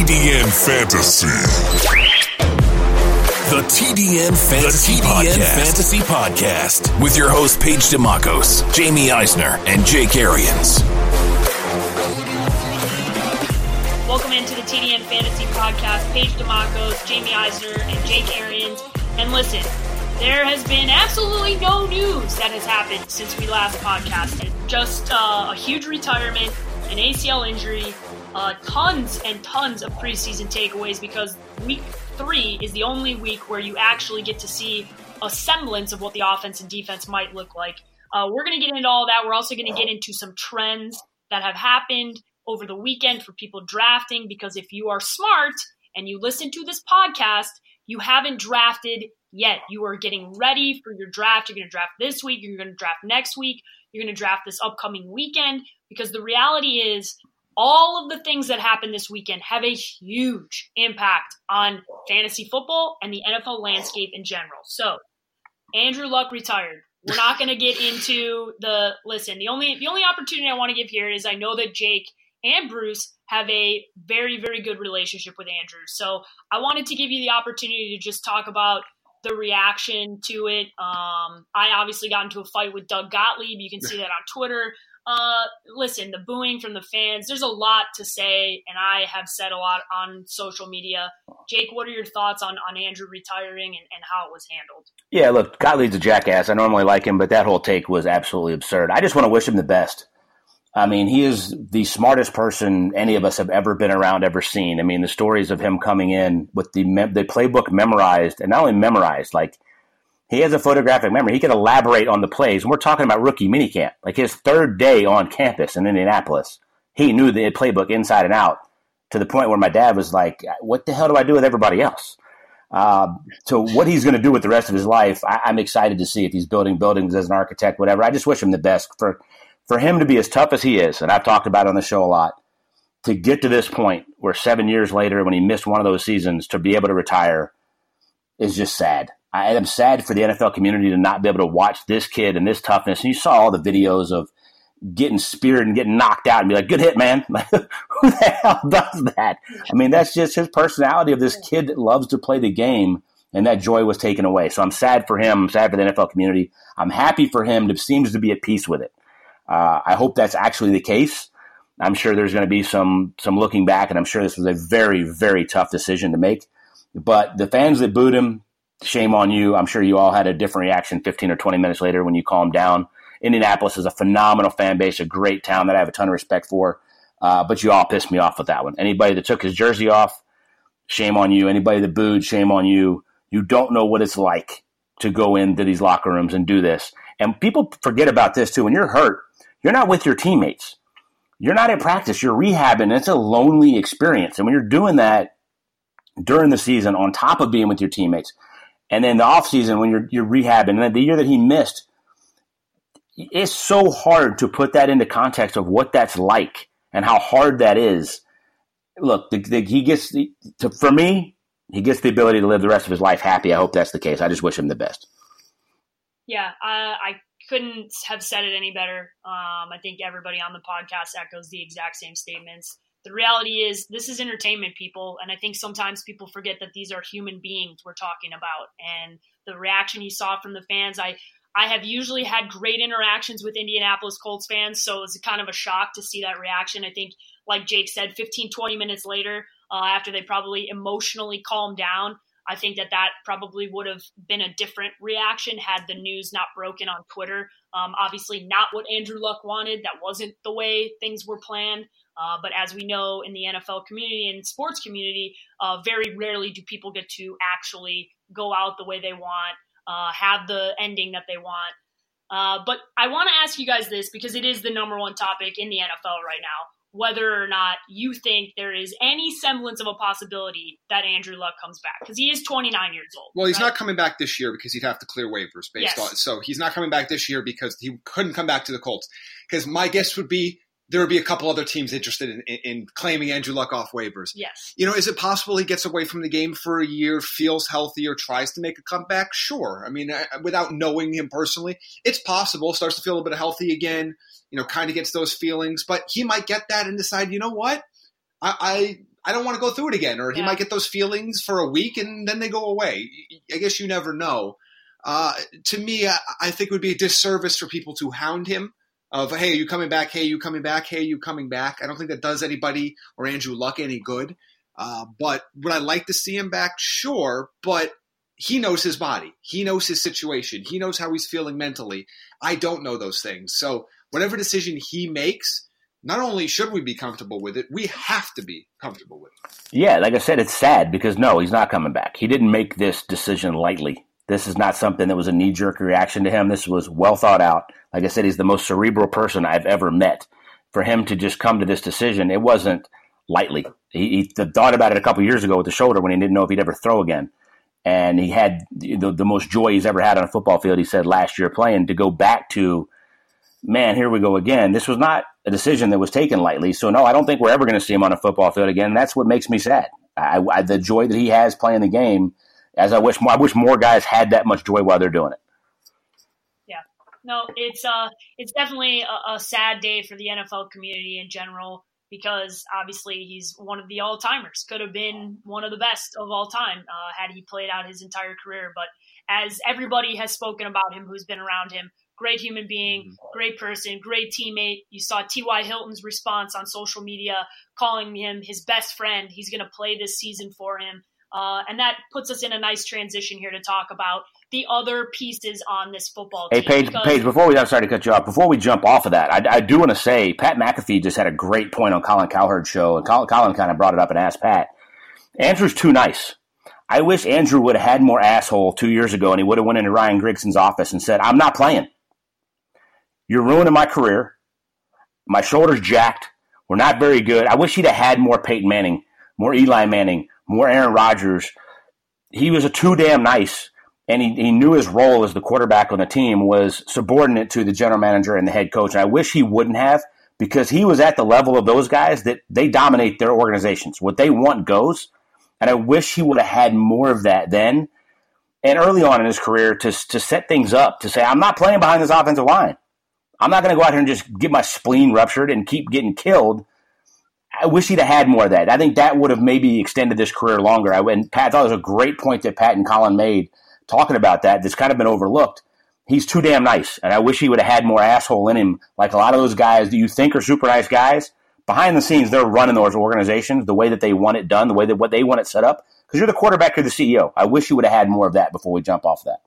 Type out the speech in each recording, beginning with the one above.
TDN Fantasy. The TDN Fantasy, the TDN Podcast. Fantasy Podcast with your hosts Paige Dimakos, Jamie Eisner, and Jake Arians. Welcome into the TDN Fantasy Podcast. Paige Dimakos, Jamie Eisner, and Jake Arians. And listen, there has been absolutely no news that has happened since we last podcasted. Just uh, a huge retirement, an ACL injury, uh, tons and tons of preseason takeaways because week three is the only week where you actually get to see a semblance of what the offense and defense might look like. Uh, we're going to get into all that. We're also going to get into some trends that have happened over the weekend for people drafting because if you are smart and you listen to this podcast, you haven't drafted yet. You are getting ready for your draft. You're going to draft this week. You're going to draft next week. You're going to draft this upcoming weekend because the reality is all of the things that happened this weekend have a huge impact on fantasy football and the NFL landscape in general. So, Andrew Luck retired. We're not going to get into the listen. The only the only opportunity I want to give here is I know that Jake and Bruce have a very very good relationship with Andrew. So, I wanted to give you the opportunity to just talk about the reaction to it. Um, I obviously got into a fight with Doug Gottlieb. You can see that on Twitter. Uh, listen, the booing from the fans, there's a lot to say, and I have said a lot on social media. Jake, what are your thoughts on, on Andrew retiring and, and how it was handled? Yeah, look, Gottlieb's a jackass. I normally like him, but that whole take was absolutely absurd. I just want to wish him the best. I mean, he is the smartest person any of us have ever been around, ever seen. I mean, the stories of him coming in with the the playbook memorized, and not only memorized, like – he has a photographic memory. He can elaborate on the plays. We're talking about rookie minicamp, like his third day on campus in Indianapolis. He knew the playbook inside and out to the point where my dad was like, "What the hell do I do with everybody else?" Uh, so what he's going to do with the rest of his life, I, I'm excited to see if he's building buildings as an architect, whatever. I just wish him the best for for him to be as tough as he is, and I've talked about on the show a lot. To get to this point where seven years later, when he missed one of those seasons, to be able to retire is just sad. I am sad for the NFL community to not be able to watch this kid and this toughness. And you saw all the videos of getting speared and getting knocked out and be like, good hit, man. Who the hell does that? I mean, that's just his personality of this kid that loves to play the game. And that joy was taken away. So I'm sad for him. I'm sad for the NFL community. I'm happy for him that seems to be at peace with it. Uh, I hope that's actually the case. I'm sure there's going to be some some looking back, and I'm sure this was a very very tough decision to make. But the fans that booed him, shame on you. I'm sure you all had a different reaction 15 or 20 minutes later when you calmed down. Indianapolis is a phenomenal fan base, a great town that I have a ton of respect for. Uh, but you all pissed me off with that one. Anybody that took his jersey off, shame on you. Anybody that booed, shame on you. You don't know what it's like to go into these locker rooms and do this. And people forget about this too. When you're hurt, you're not with your teammates. You're not at practice. You're rehabbing. It's a lonely experience. And when you're doing that during the season, on top of being with your teammates, and then the offseason when you're you're rehabbing, and the year that he missed, it's so hard to put that into context of what that's like and how hard that is. Look, the, the, he gets the, to, for me, he gets the ability to live the rest of his life happy. I hope that's the case. I just wish him the best. Yeah, uh, I couldn't have said it any better. Um, I think everybody on the podcast echoes the exact same statements the reality is this is entertainment people and i think sometimes people forget that these are human beings we're talking about and the reaction you saw from the fans i i have usually had great interactions with indianapolis colts fans so it's kind of a shock to see that reaction i think like jake said 15 20 minutes later uh, after they probably emotionally calmed down I think that that probably would have been a different reaction had the news not broken on Twitter. Um, obviously, not what Andrew Luck wanted. That wasn't the way things were planned. Uh, but as we know in the NFL community and sports community, uh, very rarely do people get to actually go out the way they want, uh, have the ending that they want. Uh, but I want to ask you guys this because it is the number one topic in the NFL right now. whether or not you think there is any semblance of a possibility that Andrew Luck comes back because he is 29 years old. Well, he's right? not coming back this year because he'd have to clear waivers based Yes. on. So he's not coming back this year because he couldn't come back to the Colts. Because my guess would be there would be a couple other teams interested in, in, in claiming Andrew Luck off waivers. Yes. You know, is it possible he gets away from the game for a year, feels healthy, or tries to make a comeback? Sure. I mean, uh, without knowing him personally, it's possible. Starts to feel a bit healthy again. You know, kind of gets those feelings, but he might get that and decide, you know what, I I, I don't want to go through it again, or he Yeah. might get those feelings for a week and then they go away. I guess you never know. Uh, to me, I, I think it would be a disservice for people to hound him of hey, are you coming back? Hey, you coming back? Hey, you coming back? I don't think that does anybody or Andrew Luck any good. Uh, but would I like to see him back? Sure, but he knows his body. He knows his situation. He knows how he's feeling mentally. I don't know those things. So whatever decision he makes, not only should we be comfortable with it, we have to be comfortable with it. Yeah, like I said, it's sad because no, he's not coming back. He didn't make this decision lightly. This is not something that was a knee jerk reaction to him. This was well thought out. Like I said, he's the most cerebral person I've ever met. For him to just come to this decision, it wasn't lightly. He, he thought about it a couple years ago with the shoulder when he didn't know if he'd ever throw again. And he had the, the most joy he's ever had on a football field, he said, last year playing to go back to, man, here we go again. This was not a decision that was taken lightly. So, no, I don't think we're ever going to see him on a football field again. That's what makes me sad. I, I, the joy that he has playing the game, as I wish more, I wish more guys had that much joy while they're doing it. Yeah, no, it's uh, it's definitely a, a sad day for the NFL community in general because obviously he's one of the all timers. Could have been one of the best of all time uh, had he played out his entire career. But as everybody has spoken about him, who's been around him, great human being, great person, great teammate. You saw T.Y. Hilton's response on social media, calling him his best friend. He's going to play this season for him. Uh, and that puts us in a nice transition here to talk about the other pieces on this football Hey. Paige, because- Paige, before we, I'm sorry to cut you off. Before we jump off of that, I, I do want to say Pat McAfee just had a great point on Colin Cowherd's show, and Colin, Colin kind of brought it up and asked Pat. Andrew's too nice. I wish Andrew would have had more asshole two years ago, and he would have went into Ryan Grigson's office and said, "I'm not playing. You're ruining my career. My shoulder's jacked. We're not very good. I wish he'd have had more Peyton Manning, more Eli Manning, more Aaron Rodgers. He was a too damn nice." and he, he knew his role as the quarterback on the team was subordinate to the general manager and the head coach. And I wish he wouldn't have because he was at the level of those guys that they dominate their organizations. What they want goes. And I wish he would have had more of that then and early on in his career to, to set things up to say, I'm not playing behind this offensive line. I'm not going to go out here and just get my spleen ruptured and keep getting killed. I wish he'd have had more of that. I think that would have maybe extended this career longer. I, and Pat I thought it was a great point that Pat and Colin made talking about that that's kind of been overlooked. He's too damn nice, and I wish he would have had more asshole in him. Like a lot of those guys that you think are super nice guys, behind the scenes they're running those organizations the way that they want it done, the way that what they want it set up. Because you're the quarterback, you're the CEO. I wish you would have had more of that before we jump off that.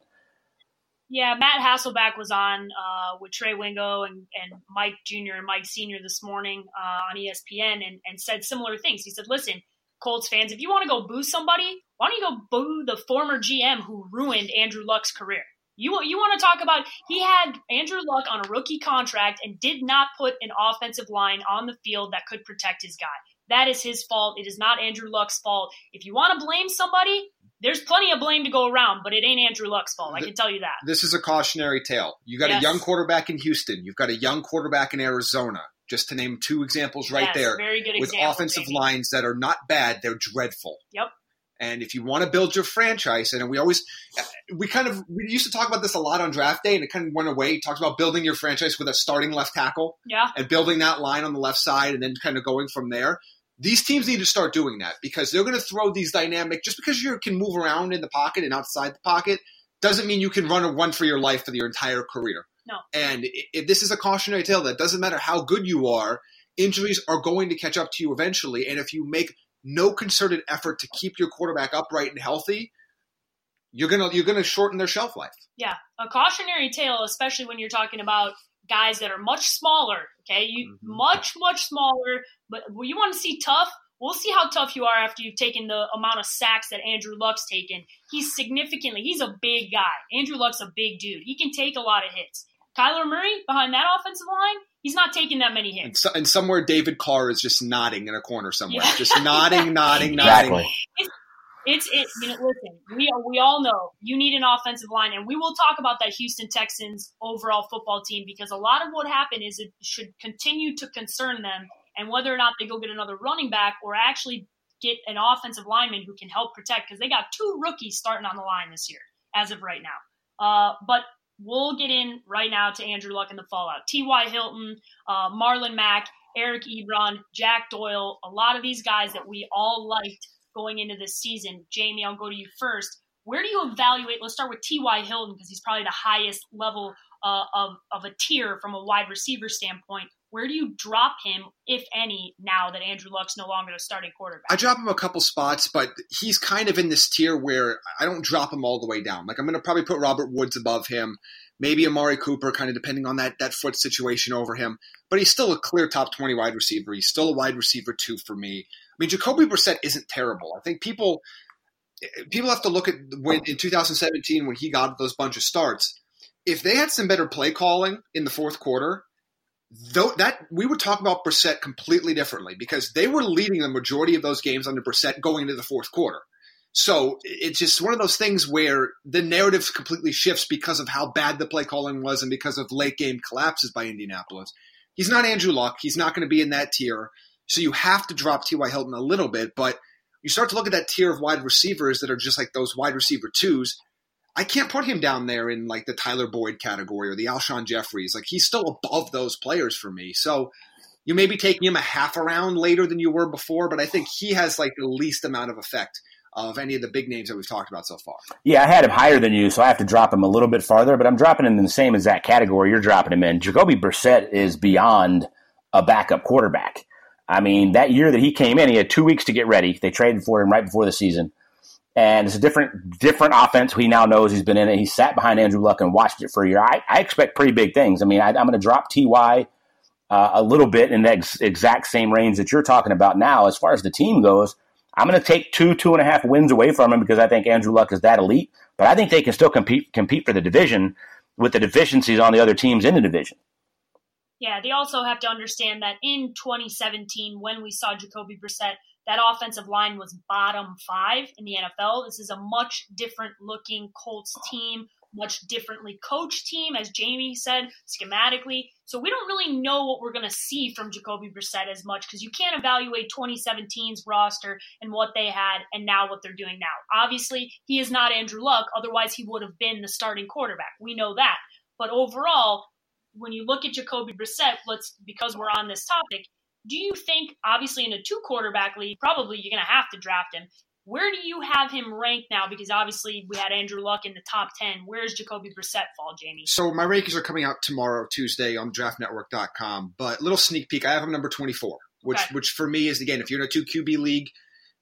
Yeah, Matt Hasselbeck was on uh, with Trey Wingo and, and Mike Jr. and Mike Sr. this morning uh, on ESPN and, and said similar things. He said, listen, Colts fans, if you want to go boo somebody, why don't you go boo the former GM who ruined Andrew Luck's career? You, you want to talk about he had Andrew Luck on a rookie contract and did not put an offensive line on the field that could protect his guy. That is his fault. It is not Andrew Luck's fault. If you want to blame somebody, there's plenty of blame to go around, but it ain't Andrew Luck's fault. I can tell you that. This is a cautionary tale. You got Yes. a young quarterback in Houston. You've got a young quarterback in Arizona. Just to name two examples right Yes, there. very good with example, offensive lines that are not bad, they're dreadful. Yep. And if you want to build your franchise, and we always, we kind of, we used to talk about this a lot on draft day, and it kind of went away. Talks about building your franchise with a starting left tackle Yeah. and building that line on the left side, and then kind of going from there. These teams need to start doing that because they're going to throw these dynamic. Just because you can move around in the pocket and outside the pocket doesn't mean you can run a one for your life for your entire career. No. And if this is a cautionary tale, that doesn't matter how good you are, injuries are going to catch up to you eventually. And if you make no concerted effort to keep your quarterback upright and healthy, you're gonna you're gonna shorten their shelf life. Yeah, a cautionary tale, especially when you're talking about guys that are much smaller. Okay, you Mhm. much much smaller, but when you want to see tough. We'll see how tough you are after you've taken the amount of sacks that Andrew Luck's taken. He's significantly, he's a big guy. Andrew Luck's a big dude. He can take a lot of hits. Kyler Murray behind that offensive line, he's not taking that many hits. And, so, and somewhere David Carr is just nodding in a corner somewhere, Yeah. just nodding, nodding, Exactly. nodding. It's it. You know, listen, we we all know you need an offensive line, and we will talk about that Houston Texans overall football team because a lot of what happened is it should continue to concern them, and whether or not they go get another running back or actually get an offensive lineman who can help protect because they got two rookies starting on the line this year as of right now. Uh, but we'll get in right now to Andrew Luck and the fallout. T.Y. Hilton, uh, Marlon Mack, Eric Ebron, Jack Doyle, a lot of these guys that we all liked going into this season. Jamie, I'll go to you first. Where do you evaluate? Let's start with T.Y. Hilton because he's probably the highest level uh, of, of a tier from a wide receiver standpoint. Where do you drop him, if any, now that Andrew Luck's no longer the starting quarterback? I drop him a couple spots, but he's kind of in this tier where I don't drop him all the way down. Like I'm going to probably put Robert Woods above him, maybe Amari Cooper, kind of depending on that that foot situation over him. But he's still a clear top 20 wide receiver. He's still a wide receiver two for me. I mean, Jacoby Brissett isn't terrible. I think people people have to look at when in 2017 when he got those bunch of starts. If they had some better play calling in the fourth quarter, though that we would talk about Brissett completely differently because they were leading the majority of those games under Brissett going into the fourth quarter. So it's just one of those things where the narrative completely shifts because of how bad the play calling was and because of late game collapses by Indianapolis. He's not Andrew Luck. He's not going to be in that tier. So you have to drop T.Y. Hilton a little bit, but you start to look at that tier of wide receivers that are just like those wide receiver twos. I can't put him down there in like the Tyler Boyd category or the Alshon Jeffries. Like he's still above those players for me. So you may be taking him a half a round later than you were before, but I think he has like the least amount of effect of any of the big names that we've talked about so far. Yeah, I had him higher than you, so I have to drop him a little bit farther, but I'm dropping him in the same exact category you're dropping him in. Jacoby Brissett is beyond a backup quarterback. I mean, that year that he came in, he had two weeks to get ready. They traded for him right before the season. And it's a different different offense. He now knows he's been in it. He sat behind Andrew Luck and watched it for a year. I, I expect pretty big things. I mean, I, am going to drop Ty uh, a little bit in that ex- exact same range that you're talking about now. As far as the team goes, I'm going to take two two and a half wins away from him because I think Andrew Luck is that elite. But I think they can still compete compete for the division with the deficiencies on the other teams in the division. Yeah, they also have to understand that in 2017, when we saw Jacoby Brissett, that offensive line was bottom five in the NFL. This is a much different looking Colts team, much differently coached team, as Jamie said, schematically. So we don't really know what we're going to see from Jacoby Brissett as much because you can't evaluate 2017's roster and what they had and now what they're doing now. Obviously, he is not Andrew Luck, otherwise, he would have been the starting quarterback. We know that. But overall, when you look at Jacoby Brissett, let's because we're on this topic, do you think obviously in a two quarterback league, probably you're gonna have to draft him. Where do you have him ranked now? Because obviously we had Andrew Luck in the top ten. Where's Jacoby Brissett fall, Jamie? So my rankings are coming out tomorrow, Tuesday, on draftnetwork.com. But little sneak peek, I have him number 24, which Okay. which for me is again, if you're in a two QB league,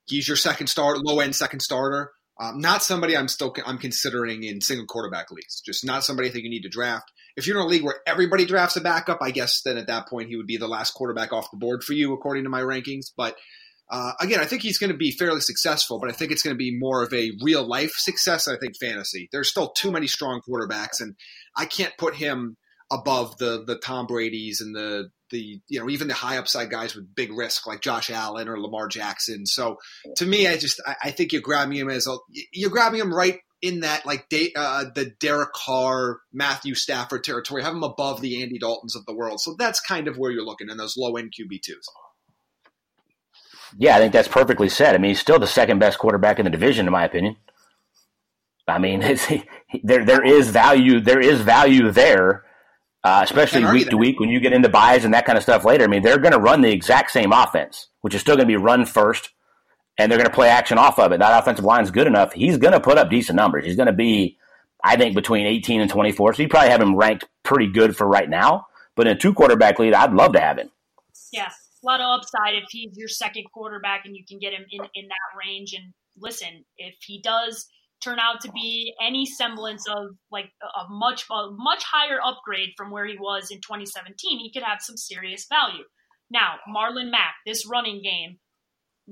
he's your second start, low end second starter. Um, not somebody I'm still I'm considering in single quarterback leagues. Just not somebody I think you need to draft. If you're in a league where everybody drafts a backup, I guess then at that point he would be the last quarterback off the board for you, according to my rankings. But uh, again, I think he's going to be fairly successful, but I think it's going to be more of a real life success. I think fantasy. There's still too many strong quarterbacks, and I can't put him above the the Tom Brady's and the the you know even the high upside guys with big risk like Josh Allen or Lamar Jackson. So to me, I just I, I think you're grabbing him as a you're grabbing him right in that like uh, the Derek Carr, Matthew Stafford territory. Have him above the Andy Daltons of the world. So that's kind of where you're looking in those low end QB twos. Yeah, I think that's perfectly said. I mean, he's still the second best quarterback in the division, in my opinion. I mean, it's, there there is value there is value there, uh, especially week to week when you get into byes and that kind of stuff later. I mean, they're going to run the exact same offense, which is still going to be run first, and they're going to play action off of it. That offensive line is good enough. He's going to put up decent numbers. He's going to be, I think, between 18 and 24. So you probably have him ranked pretty good for right now. But in a two quarterback lead, I'd love to have him. Yeah, a lot of upside if he's your second quarterback and you can get him in, in that range. And listen, if he does turn out to be any semblance of like a a much a much higher upgrade from where he was in 2017, he could have some serious value. Now, Marlon Mack, this running game,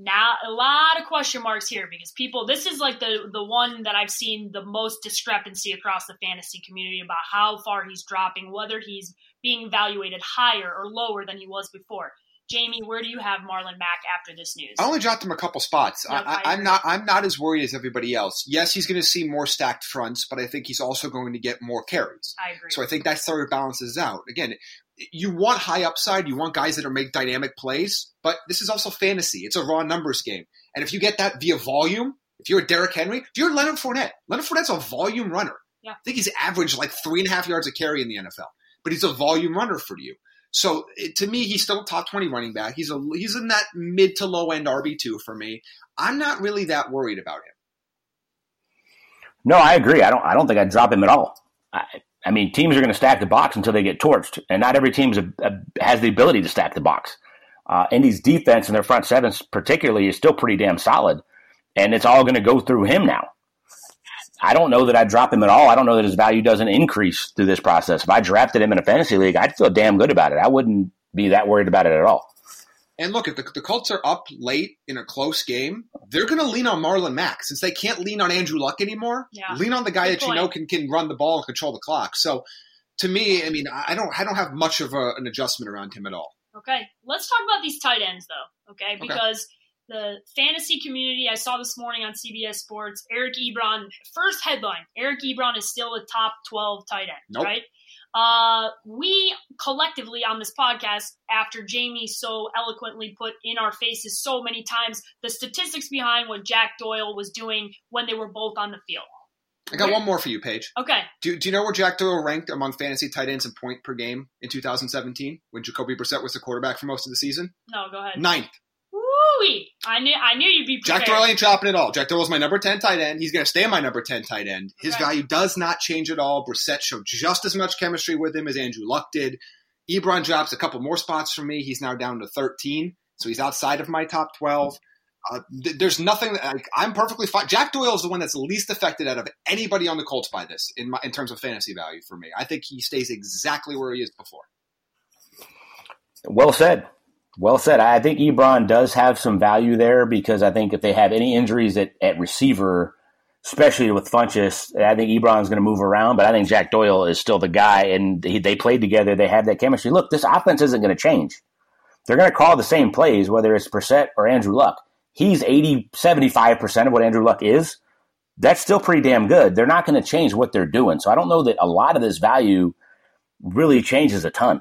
now a lot of question marks here because people this is like the the one that I've seen the most discrepancy across the fantasy community about how far he's dropping, whether he's being evaluated higher or lower than he was before. Jamie, where do you have Marlon Mack after this news? I only dropped him a couple spots. I I, am not. I'm not as worried as everybody else. Yes, he's going to see more stacked fronts, but I think he's also going to get more carries. I agree. So I think that sort of balances out. Again, you want high upside. You want guys that are make dynamic plays, but this is also fantasy. It's a raw numbers game, and if you get that via volume, if you're a Derrick Henry, if you're Leonard Fournette, Leonard Fournette's a volume runner. Yeah. I think he's averaged like three and a half yards a carry in the NFL, but he's a volume runner for you. So it, to me, he's still a top twenty running back. He's a he's in that mid to low end RB two for me. I'm not really that worried about him. No, I agree. I don't. I don't think I'd drop him at all. I, I mean, teams are going to stack the box until they get torched, and not every team has the ability to stack the box. Uh, Indy's defense and their front sevens, particularly, is still pretty damn solid, and it's all going to go through him now. I don't know that I'd drop him at all. I don't know that his value doesn't increase through this process. If I drafted him in a fantasy league, I'd feel damn good about it. I wouldn't be that worried about it at all. And look, if the, the Colts are up late in a close game, they're going to lean on Marlon Mack since they can't lean on Andrew Luck anymore. Yeah. Lean on the guy Good that you know can can run the ball and control the clock. So, to me, I mean, I don't I don't have much of a, an adjustment around him at all. Okay, let's talk about these tight ends though. Okay, Okay. because the fantasy community I saw this morning on CBS Sports, Eric Ebron, first headline: Eric Ebron is still a top twelve tight end. Nope. Right? Uh, we collectively on this podcast, after Jamie so eloquently put in our faces so many times the statistics behind what Jack Doyle was doing when they were both on the field. I got one more for you, Paige. Okay, Do, do you know where Jack Doyle ranked among fantasy tight ends in point per game in 2017 when Jacoby Brissett was the quarterback for most of the season? no, go ahead. Ninth. Woo-wee. I knew I knew you'd be Jack. Doyle ain't dropping at all. Jack Doyle's my number 10 tight end. He's going to stay my number 10 tight end. His Okay. value does not change at all. Brissett showed just as much chemistry with him as Andrew Luck did. Ebron drops a couple more spots for me. He's now down to 13, so he's outside of my top 12. Uh, th- there's nothing. That, like, I'm perfectly fine. Jack Doyle is the one that's least affected out of anybody on the Colts by this in, my, in terms of fantasy value for me. I think he stays exactly where he is before. Well said. Well said. I think Ebron does have some value there because I think if they have any injuries at, at receiver, especially with Funchess, I think Ebron's going to move around. But I think Jack Doyle is still the guy, and he, they played together. They have that chemistry. Look, this offense isn't going to change. They're going to call the same plays, whether it's Brissett or Andrew Luck. He's 80, 75% of what Andrew Luck is. That's still pretty damn good. They're not going to change what they're doing. So I don't know that a lot of this value really changes a ton.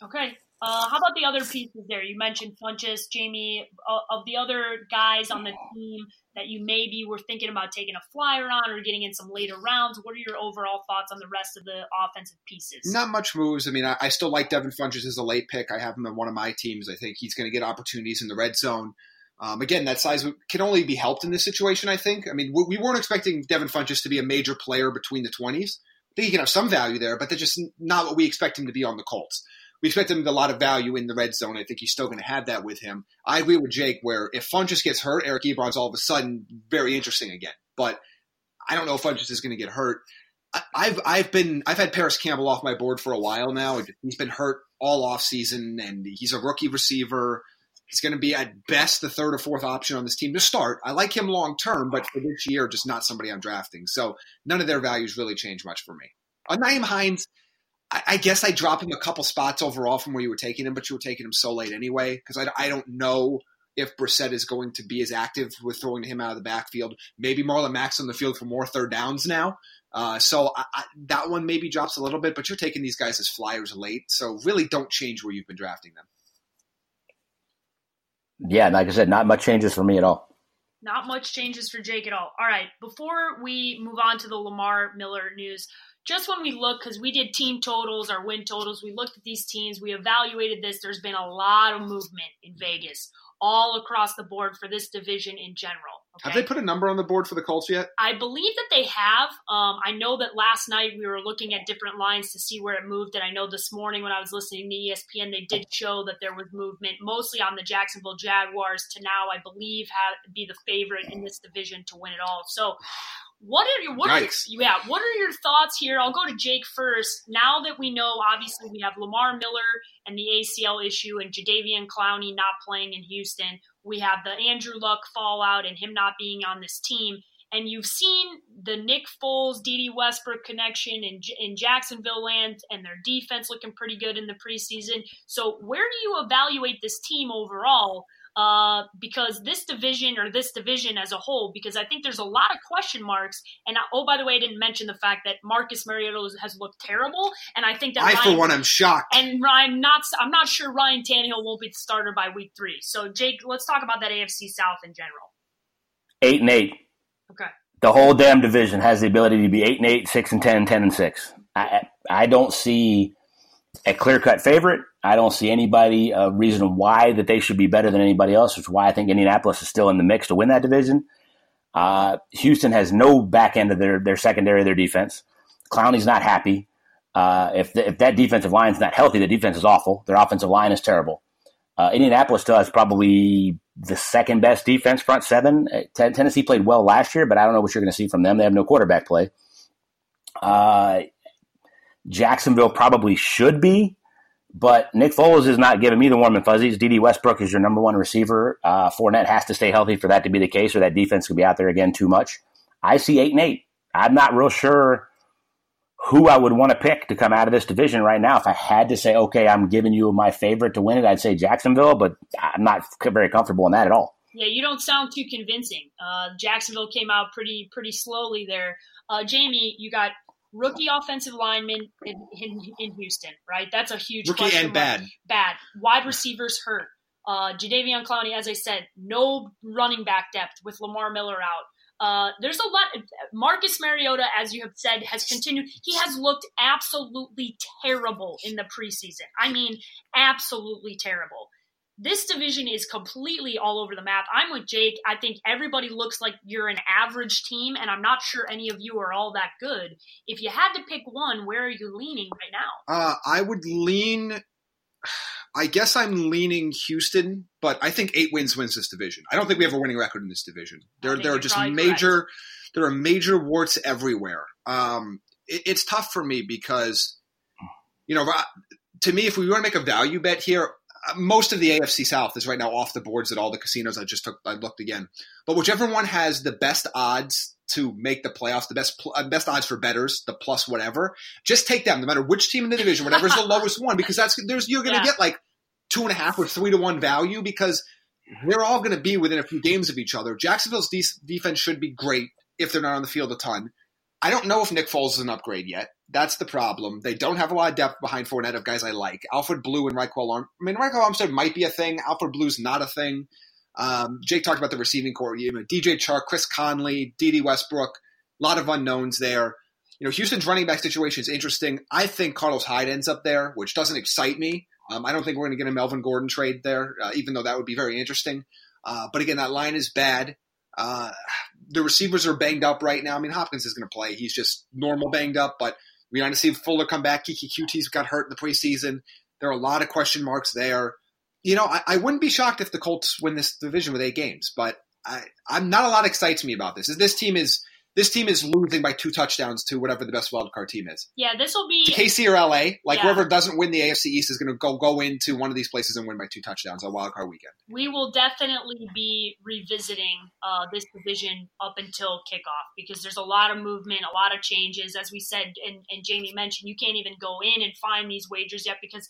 Okay. Uh, how about the other pieces there? You mentioned Funchess, Jamie. Uh, of the other guys on the team that you maybe were thinking about taking a flyer on or getting in some later rounds, what are your overall thoughts on the rest of the offensive pieces? Not much moves. I mean, I, I still like Devin Funchess as a late pick. I have him in one of my teams. I think he's going to get opportunities in the red zone. Um, again, that size can only be helped in this situation. I think. I mean, we, we weren't expecting Devin Funchess to be a major player between the twenties. I think he can have some value there, but that's just not what we expect him to be on the Colts. We expect him a lot of value in the red zone. I think he's still going to have that with him. I agree with Jake, where if Funchess gets hurt, Eric Ebron's all of a sudden very interesting again. But I don't know if Funchess is going to get hurt. I've I've been I've had Parris Campbell off my board for a while now. He's been hurt all off season, and he's a rookie receiver. He's going to be at best the third or fourth option on this team to start. I like him long term, but for this year, just not somebody I'm drafting. So none of their values really change much for me. On Nyheim Hines, I, I guess I drop him a couple spots overall from where you were taking him, but you were taking him so late anyway because I, I don't know if Brissett is going to be as active with throwing him out of the backfield. Maybe Marlon Mack's on the field for more third downs now. Uh, so I, I, that one maybe drops a little bit, but you're taking these guys as flyers late. So really don't change where you've been drafting them. Yeah, like I said, not much changes for me at all. Not much changes for Jake at all. All right, before we move on to the Lamar Miller news, just when we look, because we did team totals, our win totals, we looked at these teams, we evaluated this. There's been a lot of movement in Vegas, all across the board for this division in general. Okay? Have they put a number on the board for the Colts yet? I believe that they have. Um, I know that last night we were looking at different lines to see where it moved, and I know this morning when I was listening to ESPN, they did show that there was movement, mostly on the Jacksonville Jaguars to now, I believe, have, be the favorite in this division to win it all. So, what are your what are, Yikes. yeah? What are your thoughts here? I'll go to Jake first. Now that we know, obviously, we have Lamar Miller and the ACL issue, and Jadeveon Clowney not playing in Houston. We have the Andrew Luck fallout and him not being on this team. And you've seen the Nick Foles, Dede Westbrook connection in, in Jacksonville land and their defense looking pretty good in the preseason. So, where do you evaluate this team overall? Uh, because this division or this division as a whole, because I think there's a lot of question marks. And I, oh, by the way, I didn't mention the fact that Marcus Mariota has looked terrible, and I think that I, Ryan, for one, am shocked. And I'm not, I'm not sure Ryan Tannehill won't be the starter by week three. So, Jake, let's talk about that AFC South in general. Eight and eight. Okay. The whole damn division has the ability to be eight and eight, six and 10, 10 and six. I I don't see a clear cut favorite. I don't see anybody a reason why that they should be better than anybody else, which is why I think Indianapolis is still in the mix to win that division. Uh, Houston has no back end of their their secondary, their defense. Clowney's not happy. Uh, if the, if that defensive line's not healthy, the defense is awful. Their offensive line is terrible. Uh, Indianapolis still has probably the second best defense, front seven. Uh, T- Tennessee played well last year, but I don't know what you're going to see from them. They have no quarterback play. Uh, Jacksonville probably should be, but Nick Foles is not giving me the warm and fuzzies. Dede Westbrook is your number one receiver. Uh, Fournette has to stay healthy for that to be the case, or that defense could be out there again too much. I see eight and eight. I'm not real sure who I would want to pick to come out of this division right now. If I had to say, okay, I'm giving you my favorite to win it, I'd say Jacksonville, but I'm not very comfortable in that at all. Yeah, you don't sound too convincing. Uh, Jacksonville came out pretty pretty slowly there. Uh, Jamie, you got rookie offensive lineman in, in, in Houston, right? That's a huge rookie and mark. bad. Bad wide receivers hurt. Uh, Jadeveon Clowney, as I said, no running back depth with Lamar Miller out. Uh, there's a lot. Marcus Mariota, as you have said, has continued. He has looked absolutely terrible in the preseason. I mean, absolutely terrible. This division is completely all over the map. I'm with Jake. I think everybody looks like you're an average team, and I'm not sure any of you are all that good. If you had to pick one, where are you leaning right now? Uh, I would lean. I guess I'm leaning Houston, but I think eight wins wins this division. I don't think we have a winning record in this division. There, there are just major, correct. there are major warts everywhere. Um, it, it's tough for me because, you know, to me, if we want to make a value bet here, most of the AFC South is right now off the boards at all the casinos. I just took, I looked again, but whichever one has the best odds to make the playoffs, the best uh, best odds for bettors, the plus whatever. Just take them, no matter which team in the division, whatever's the lowest one, because that's there's you're going to yeah. get like two and a half or three to one value because they're all going to be within a few games of each other. Jacksonville's de- defense should be great if they're not on the field a ton. I don't know if Nick Foles is an upgrade yet. That's the problem. They don't have a lot of depth behind Fournette of guys I like. Alfred Blue and Ryquell Arm. I mean, Ryquell Armstead might be a thing. Alfred Blue's not a thing. Um, Jake talked about the receiving corps. You know, DJ Chark, Chris Conley, Dede Westbrook. A lot of unknowns there. You know, Houston's running back situation is interesting. I think Carlos Hyde ends up there, which doesn't excite me. Um, I don't think we're going to get a Melvin Gordon trade there, uh, even though that would be very interesting. Uh, but again, that line is bad. Uh, the receivers are banged up right now. I mean, Hopkins is going to play. He's just normal banged up, but we're going to see Fuller come back. Keke Coutee's got hurt in the preseason. There are a lot of question marks there. You know, I, I wouldn't be shocked if the Colts win this division with eight games, but I, I'm not a lot excites me about this. This team is this team is losing by two touchdowns to whatever the best wild card team is. Yeah, this will be to KC or LA. Like yeah. whoever doesn't win the AFC East is going to go go into one of these places and win by two touchdowns on wild card weekend. We will definitely be revisiting uh, this division up until kickoff because there's a lot of movement, a lot of changes. As we said, and, and Jamie mentioned, you can't even go in and find these wagers yet because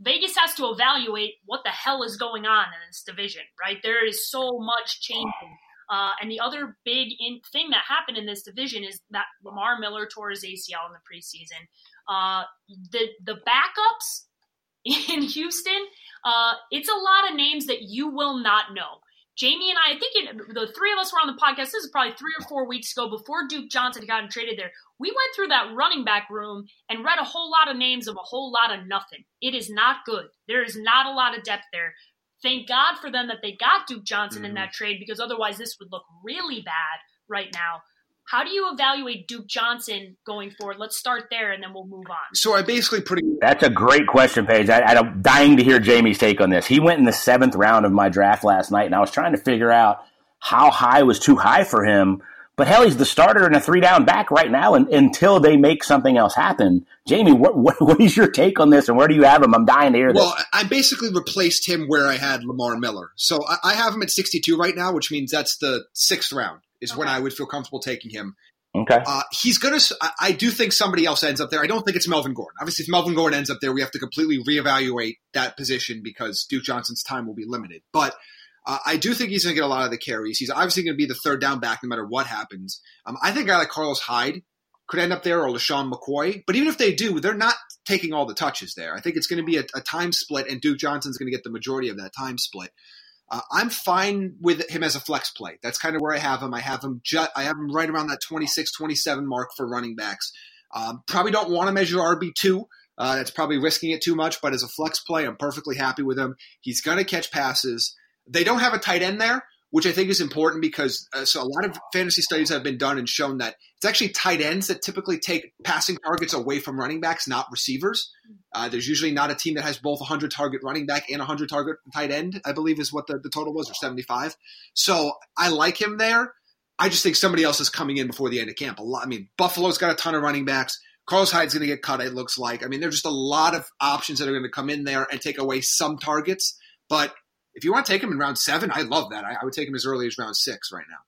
Vegas has to evaluate what the hell is going on in this division. Right, there is so much changing. Uh, and the other big in, thing that happened in this division is that Lamar Miller tore his ACL in the preseason. Uh, the the backups in Houston, uh, it's a lot of names that you will not know. Jamie and I, I think it, the three of us were on the podcast. This is probably three or four weeks ago before Duke Johnson got traded there. We went through that running back room and read a whole lot of names of a whole lot of nothing. It is not good. There is not a lot of depth there thank God for them that they got Duke Johnson mm-hmm. in that trade because otherwise this would look really bad right now. How do you evaluate Duke Johnson going forward? Let's start there and then we'll move on. So I basically pretty. That's a great question, Paige. I, I'm dying to hear Jamie's take on this. He went in the seventh round of my draft last night, and I was trying to figure out how high was too high for him But hell, he's the starter and a three down back right now and, until they make something else happen. Jamie, what, what, what is your take on this and where do you have him? I'm dying to hear this. well, this. I basically replaced him where I had Lamar Miller. So I, I have him at 62 right now, which means that's the sixth round is okay. when I would feel comfortable taking him. Okay. Uh, he's going to, I do think somebody else ends up there. I don't think it's Melvin Gordon. Obviously, if Melvin Gordon ends up there, we have to completely reevaluate that position because Duke Johnson's time will be limited. But uh, I do think he's going to get a lot of the carries. He's obviously going to be the third down back no matter what happens. Um, I think a guy like Carlos Hyde could end up there or LeSean McCoy. But even if they do, they're not taking all the touches there. I think it's going to be a, a time split, and Duke Johnson's going to get the majority of that time split. Uh, I'm fine with him as a flex play. That's kind of where I have him. I have him. Ju- I have him right around that 26, 27 mark for running backs. Um, probably don't want to measure RB two. Uh, that's probably risking it too much. But as a flex play, I'm perfectly happy with him. He's going to catch passes. They don't have a tight end there, which I think is important because uh, so a lot of fantasy studies have been done and shown that it's actually tight ends that typically take passing targets away from running backs, not receivers. Uh, there's usually not a team that has both 100 target running back and 100 target tight end, I believe is what the, the total was, or 75. So I like him there. I just think somebody else is coming in before the end of camp. A lot. I mean, Buffalo's got a ton of running backs. Carlos Hyde's going to get cut. It looks like. I mean, there's just a lot of options that are going to come in there and take away some targets. But if you want to take him in round seven, I love that. I, I would take him as early as round six right now.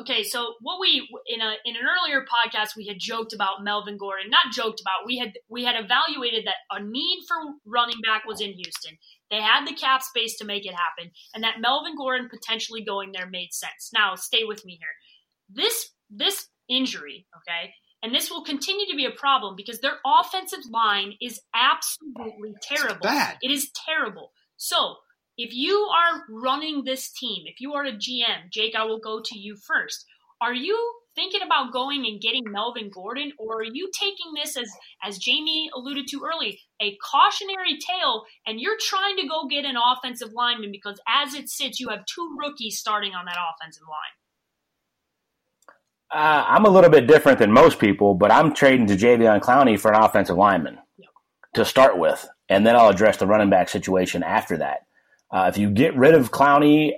Okay, so what we in a in an earlier podcast we had joked about Melvin Gordon, not joked about. We had we had evaluated that a need for running back was in Houston. They had the cap space to make it happen, and that Melvin Gordon potentially going there made sense. Now, stay with me here. This this injury, okay, and this will continue to be a problem because their offensive line is absolutely terrible. It's bad. It is terrible. So if you are running this team, if you are a GM, Jake, I will go to you first. Are you thinking about going and getting Melvin Gordon, or are you taking this as, as Jamie alluded to early, a cautionary tale, and you're trying to go get an offensive lineman because as it sits, you have two rookies starting on that offensive line? Uh, I'm a little bit different than most people, but I'm trading to Jadeveon Clowney for an offensive lineman yep. to start with, and then I'll address the running back situation after that. Uh, if you get rid of Clowney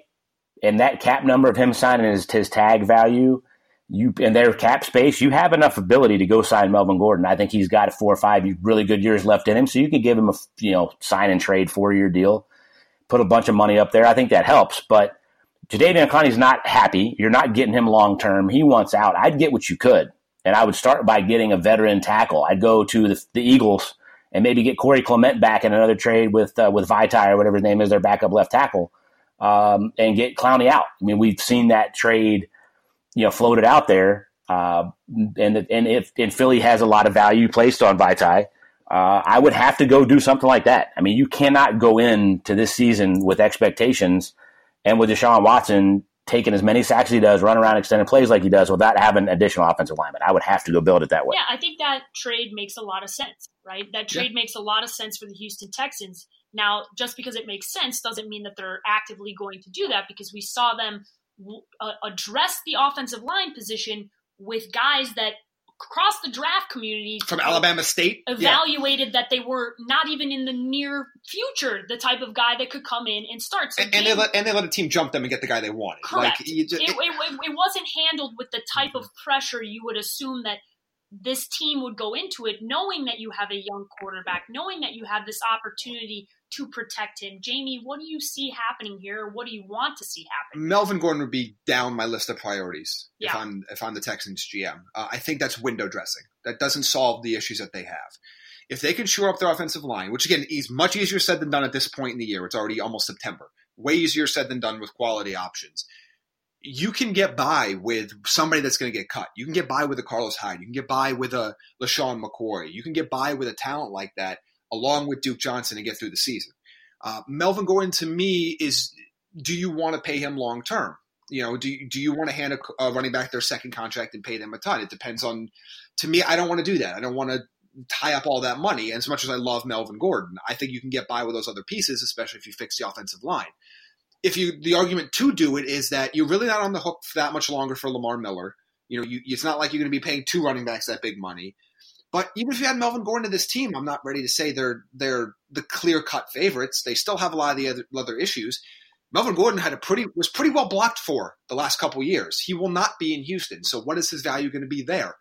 and that cap number of him signing his, his tag value, you and their cap space, you have enough ability to go sign Melvin Gordon. I think he's got four or five really good years left in him, so you can give him a you know sign and trade four year deal, put a bunch of money up there. I think that helps, but. Jadeveon Clowney's not happy. You're not getting him long term. He wants out. I'd get what you could, and I would start by getting a veteran tackle. I'd go to the, the Eagles and maybe get Corey Clement back in another trade with uh, with Vaitai or whatever his name is, their backup left tackle, um, and get Clowney out. I mean, we've seen that trade, you know, floated out there, uh, and and if and Philly has a lot of value placed on Vaitai, uh, I would have to go do something like that. I mean, you cannot go into this season with expectations and with Deshaun Watson taking as many sacks as he does, run around extended plays like he does without having additional offensive linemen. I would have to go build it that way. Yeah, I think that trade makes a lot of sense, right? That trade yeah. makes a lot of sense for the Houston Texans. Now, just because it makes sense doesn't mean that they're actively going to do that because we saw them uh, address the offensive line position with guys that across the draft community from Alabama State evaluated yeah. that they were not even in the near future the type of guy that could come in and start. So and, and, they let and they let a team jump them and get the guy they wanted. Correct. Like, just, it, it, it, it wasn't handled with the type of pressure you would assume that this team would go into it, knowing that you have a young quarterback, knowing that you have this opportunity to protect him. Jamie, what do you see happening here? What do you want to see happen? Melvin Gordon would be down my list of priorities yeah. if I'm if I'm the Texans GM. Uh, I think that's window dressing. That doesn't solve the issues that they have. If they can shore up their offensive line, which again is much easier said than done at this point in the year, it's already almost September. Way easier said than done with quality options. You can get by with somebody that's going to get cut. You can get by with a Carlos Hyde. You can get by with a LeSean McCoy. You can get by with a talent like that along with Duke Johnson and get through the season. Uh, Melvin Gordon to me is do you want to pay him long term? You know, do you, do you want to hand a, a, running back their second contract and pay them a ton? It depends on. To me, I don't want to do that. I don't want to tie up all that money. And as much as I love Melvin Gordon, I think you can get by with those other pieces, especially if you fix the offensive line. If you the argument to do it is that you're really not on the hook that much longer for Lamar Miller. You know, you, it's not like you're going to be paying two running backs that big money. But even if you had Melvin Gordon to this team, I'm not ready to say they're they're the clear cut favorites. They still have a lot of the other, other issues. Melvin Gordon had a pretty was pretty well blocked for the last couple years. He will not be in Houston. So what is his value going to be there?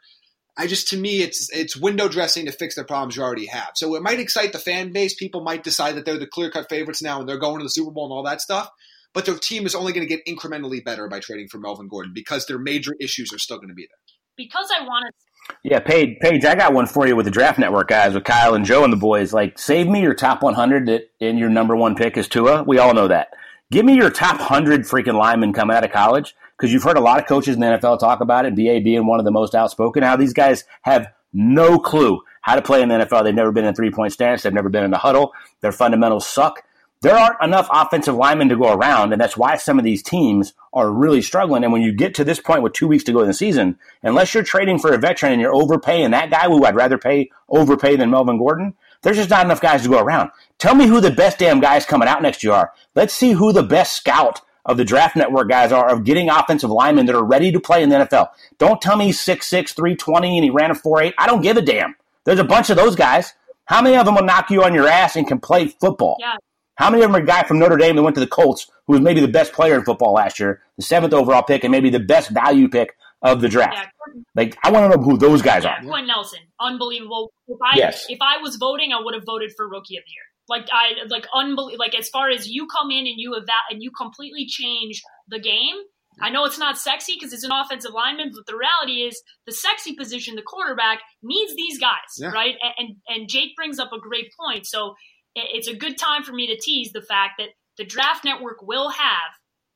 I just to me it's it's window dressing to fix the problems you already have. So it might excite the fan base. People might decide that they're the clear cut favorites now and they're going to the Super Bowl and all that stuff. But their team is only going to get incrementally better by trading for Melvin Gordon because their major issues are still going to be there. Because I want to. Yeah, Paige, Paige, I got one for you with the Draft Network guys, with Kyle and Joe and the boys. Like, save me your top 100 that, and your number one pick is Tua. We all know that. Give me your top 100 freaking linemen coming out of college because you've heard a lot of coaches in the NFL talk about it, BA being one of the most outspoken, how these guys have no clue how to play in the NFL. They've never been in three point stance, they've never been in a huddle, their fundamentals suck there aren't enough offensive linemen to go around, and that's why some of these teams are really struggling. And when you get to this point with two weeks to go in the season, unless you're trading for a veteran and you're overpaying that guy who I'd rather pay overpay than Melvin Gordon, there's just not enough guys to go around. Tell me who the best damn guys coming out next year are. Let's see who the best scout of the draft network guys are of getting offensive linemen that are ready to play in the NFL. Don't tell me 6'6, 320 and he ran a 4'8. I don't give a damn. There's a bunch of those guys. How many of them will knock you on your ass and can play football? Yeah. How many of them are a guy from Notre Dame that went to the Colts, who was maybe the best player in football last year, the seventh overall pick, and maybe the best value pick of the draft? Yeah. Like, I want to know who those guys yeah, are. Quenton Nelson, unbelievable. If I yes. if I was voting, I would have voted for Rookie of the Year. Like I like unbelievable. Like as far as you come in and you eva- and you completely change the game. I know it's not sexy because it's an offensive lineman, but the reality is the sexy position, the quarterback, needs these guys, yeah. right? And, and and Jake brings up a great point. So it's a good time for me to tease the fact that the draft network will have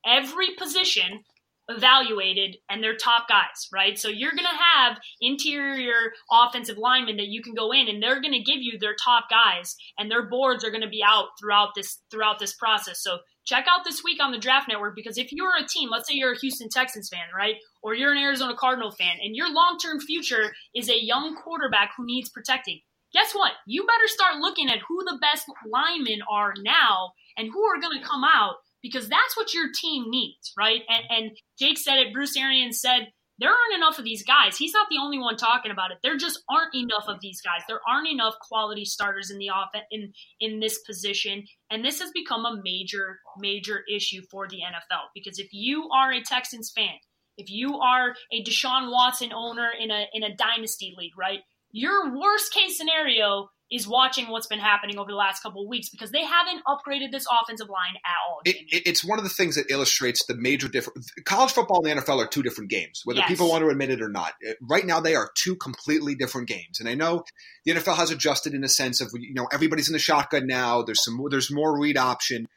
every position evaluated and their top guys, right? So you're going to have interior offensive linemen that you can go in and they're going to give you their top guys and their boards are going to be out throughout this throughout this process. So check out this week on the draft network because if you're a team, let's say you're a Houston Texans fan, right? Or you're an Arizona Cardinal fan and your long-term future is a young quarterback who needs protecting guess what? You better start looking at who the best linemen are now and who are going to come out because that's what your team needs, right? And, and Jake said it, Bruce Arians said, there aren't enough of these guys. He's not the only one talking about it. There just aren't enough of these guys. There aren't enough quality starters in the offense in in this position, and this has become a major major issue for the NFL because if you are a Texans fan, if you are a Deshaun Watson owner in a in a dynasty league, right? Your worst case scenario is watching what's been happening over the last couple of weeks because they haven't upgraded this offensive line at all. It, it's one of the things that illustrates the major difference. College football and the NFL are two different games, whether yes. people want to admit it or not. Right now, they are two completely different games, and I know the NFL has adjusted in a sense of you know everybody's in the shotgun now. There's some there's more read option,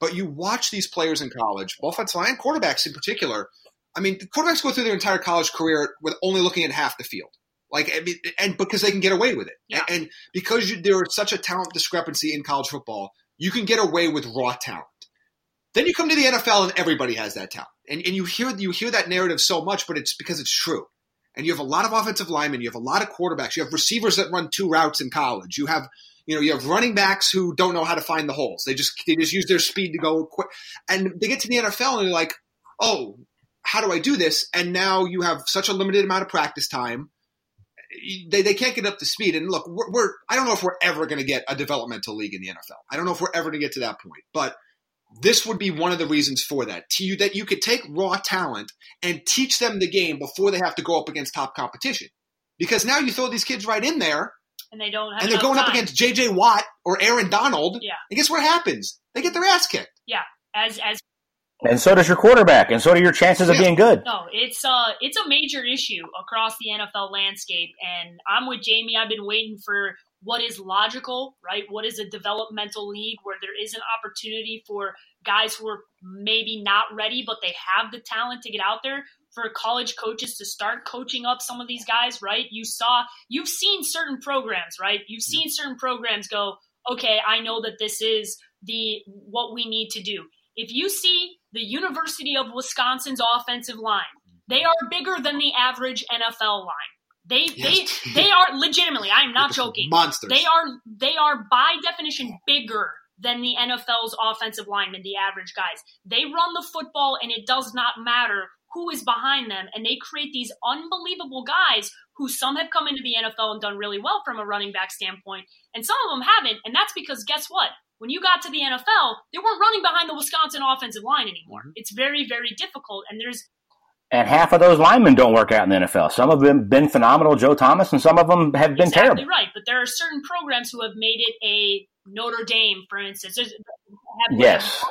but you watch these players in college, both offensive line quarterbacks in particular. I mean, quarterbacks go through their entire college career with only looking at half the field. Like, I mean, and because they can get away with it, yeah. and, because you, there is such a talent discrepancy in college football, you can get away with raw talent. Then you come to the NFL, and everybody has that talent, and and you hear you hear that narrative so much, but it's because it's true. And you have a lot of offensive linemen, you have a lot of quarterbacks, you have receivers that run two routes in college, you have you know you have running backs who don't know how to find the holes. They just they just use their speed to go quick, and they get to the NFL and they're like, oh, how do I do this? And now you have such a limited amount of practice time they, they can't get up to speed. And look, we're, we're I don't know if we're ever going to get a developmental league in the NFL. I don't know if we're ever going to get to that point, but this would be one of the reasons for that. To you, that you could take raw talent and teach them the game before they have to go up against top competition. Because now you throw these kids right in there, and they don't and they're going time. up against J.J. Watt or Aaron Donald. Yeah, and guess what happens? They get their ass kicked. Yeah, as as and so does your quarterback, and so do your chances of being good. No, it's uh it's a major issue across the NFL landscape, and I'm with Jamie. I've been waiting for what is logical, right? What is a developmental league where there is an opportunity for guys who are maybe not ready, but they have the talent to get out there for college coaches to start coaching up some of these guys, right? You saw, you've seen certain programs, right? You've seen certain programs go, okay, I know that this is the what we need to do. If you see the University of Wisconsin's offensive line. They are bigger than the average NFL line. They yes. they they are legitimately. I am not joking. Monsters. They are they are by definition bigger than the NFL's offensive linemen, the average guys. They run the football, and it does not matter who is behind them, and they create these unbelievable guys who some have come into the NFL and done really well from a running back standpoint, and some of them haven't. And that's because guess what? When you got to the NFL, they weren't running behind the Wisconsin offensive line anymore. Mm-hmm. It's very, very difficult. And there's and half of those linemen don't work out in the NFL. Some of them have been phenomenal, Joe Thomas, and some of them have been exactly terrible. Right, but there are certain programs who have made it a Notre Dame, for instance. yes,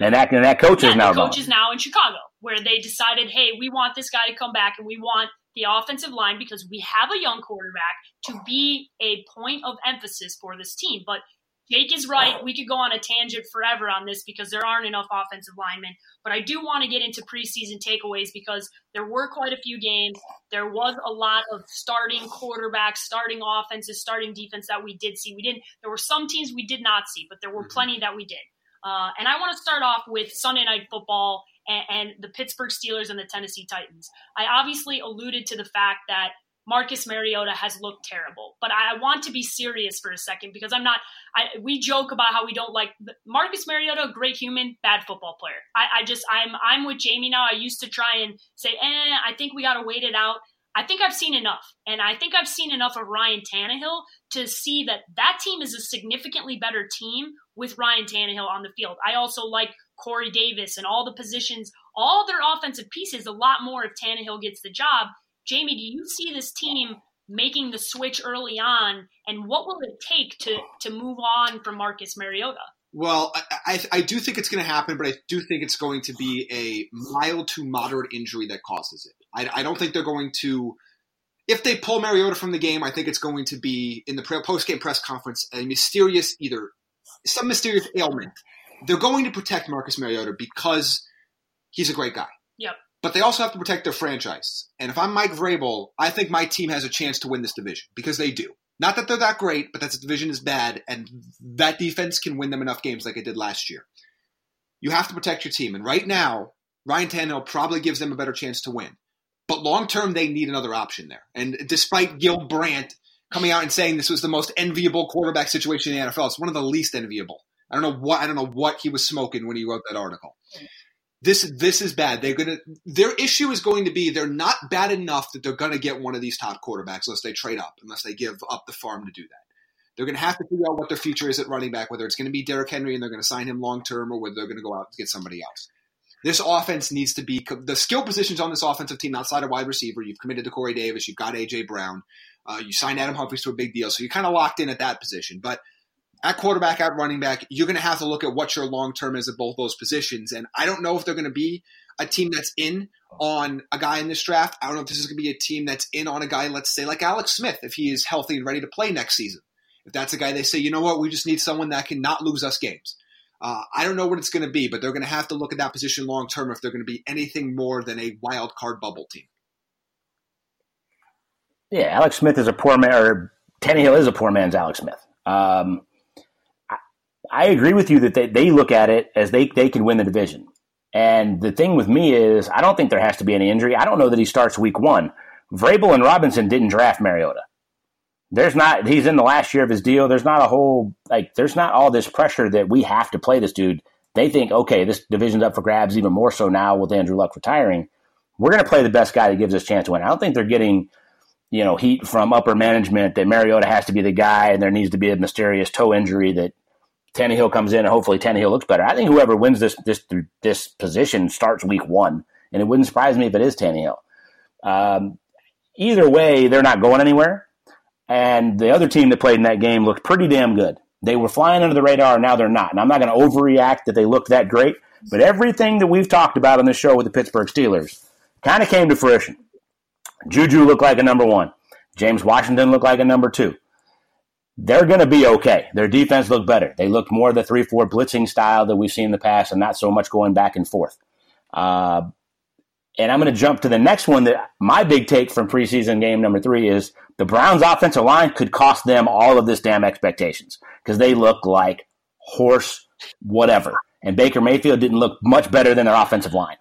and that and that coach yeah, is now coach is now in Chicago, where they decided, hey, we want this guy to come back, and we want the offensive line because we have a young quarterback to be a point of emphasis for this team. But Jake is right. We could go on a tangent forever on this because there aren't enough offensive linemen. But I do want to get into preseason takeaways because there were quite a few games. There was a lot of starting quarterbacks, starting offenses, starting defense that we did see. We didn't. There were some teams we did not see, but there were mm-hmm. plenty that we did. Uh, and I want to start off with Sunday Night Football and, and the Pittsburgh Steelers and the Tennessee Titans. I obviously alluded to the fact that Marcus Mariota has looked terrible. But I want to be serious for a second because I'm not. I, we joke about how we don't like Marcus Mariota, great human, bad football player. I, I just I'm I'm with Jamie now. I used to try and say, eh, I think we got to wait it out. I think I've seen enough, and I think I've seen enough of Ryan Tannehill to see that that team is a significantly better team with Ryan Tannehill on the field. I also like Corey Davis and all the positions, all their offensive pieces a lot more if Tannehill gets the job. Jamie, do you see this team making the switch early on, and what will it take to to move on from Marcus Mariota? Well, I, I, I do think it's going to happen, but I do think it's going to be a mild to moderate injury that causes it. I, I don't think they're going to. If they pull Mariota from the game, I think it's going to be in the post game press conference a mysterious either some mysterious ailment. They're going to protect Marcus Mariota because he's a great guy. Yep but they also have to protect their franchise. And if I'm Mike Vrabel, I think my team has a chance to win this division because they do. Not that they're that great, but that the division is bad, and that defense can win them enough games like it did last year. You have to protect your team, and right now, Ryan Tannehill probably gives them a better chance to win. But long term, they need another option there. And despite Gil Brandt coming out and saying this was the most enviable quarterback situation in the NFL, it's one of the least enviable. I don't know what I don't know what he was smoking when he wrote that article this this is bad. They're gonna their issue is going to be they're not bad enough that they're gonna get one of these top quarterbacks unless they trade up, unless they give up the farm to do that. They're gonna have to figure out what their future is at running back, whether it's gonna be Derrick Henry and they're gonna sign him long term or whether they're gonna go out and get somebody else. This offense needs to be the skill positions on this offensive team outside of wide receiver. You've committed to Corey Davis, you've got AJ Brown, uh, you signed Adam Humphries to a big deal, so you're kind of locked in at that position. But at quarterback, at running back, you're going to have to look at what your long term is at both those positions. And I don't know if they're going to be a team that's in on a guy in this draft. I don't know if this is going to be a team that's in on a guy, let's say, like Alex Smith, if he is healthy and ready to play next season. If that's a guy they say, you know what, we just need someone that can not lose us games. Uh, I don't know what it's going to be, but they're going to have to look at that position long term if they're going to be anything more than a wild card bubble team. Yeah, Alex Smith is a poor man, or Tannehill is a poor man's Alex Smith. Um, I agree with you that they, they look at it as they, they can win the division. And the thing with me is, I don't think there has to be any injury. I don't know that he starts week one. Vrabel and Robinson didn't draft Mariota. There's not, he's in the last year of his deal. There's not a whole, like, there's not all this pressure that we have to play this dude. They think, okay, this division's up for grabs even more so now with Andrew Luck retiring. We're going to play the best guy that gives us a chance to win. I don't think they're getting, you know, heat from upper management that Mariota has to be the guy and there needs to be a mysterious toe injury that Tannehill comes in and hopefully Tannehill looks better. I think whoever wins this this this position starts week one, and it wouldn't surprise me if it is Tannehill. Um, either way, they're not going anywhere. And the other team that played in that game looked pretty damn good. They were flying under the radar, and now they're not. And I'm not going to overreact that they looked that great, but everything that we've talked about on the show with the Pittsburgh Steelers kind of came to fruition. Juju looked like a number one. James Washington looked like a number two they're going to be okay. Their defense looked better. They looked more the 3 4 blitzing style that we've seen in the past and not so much going back and forth. Uh, and I'm going to jump to the next one that my big take from preseason game number three is the Browns' offensive line could cost them all of this damn expectations because they look like horse whatever. And Baker Mayfield didn't look much better than their offensive line.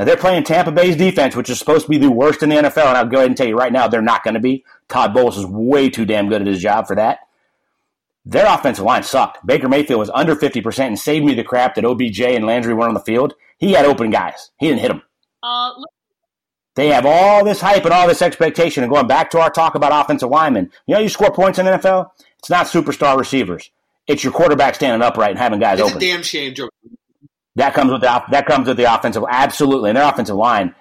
Now they're playing Tampa Bay's defense, which is supposed to be the worst in the NFL, and I'll go ahead and tell you right now they're not going to be. Todd Bowles is way too damn good at his job for that. Their offensive line sucked. Baker Mayfield was under 50% and saved me the crap that OBJ and Landry weren't on the field. He had open guys. He didn't hit them. Uh, they have all this hype and all this expectation. And going back to our talk about offensive linemen, you know, you score points in the NFL, it's not superstar receivers. It's your quarterback standing upright and having guys it's open. a damn shame, Joe. That comes with the that comes with the offensive absolutely, and their offensive line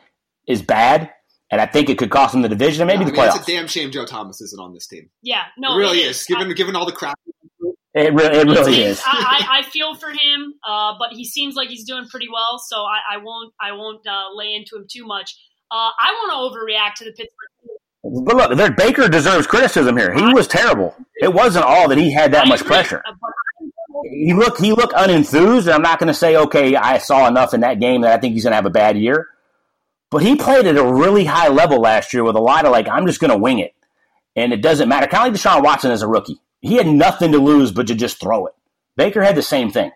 is bad, and I think it could cost them the division and maybe I the mean, playoffs. it's a damn shame Joe Thomas isn't on this team. Yeah, no, it really it is. Given I- given all the crap. it really, it really It's- is. I, I, I feel for him, uh, but he seems like he's doing pretty well, so I, I won't I won't uh, lay into him too much. Uh, I want to overreact to the Pittsburgh. But look, there, Baker deserves criticism here. He was terrible. It wasn't all that he had that I much agree, pressure. uh, but He looked he looked unenthused, and I'm not going to say okay, I saw enough in that game that I think he's going to have a bad year. But he played at a really high level last year with a lot of like I'm just going to wing it, and it doesn't matter. Kind of like Deshaun Watson as a rookie, he had nothing to lose but to just throw it. Baker had the same thing.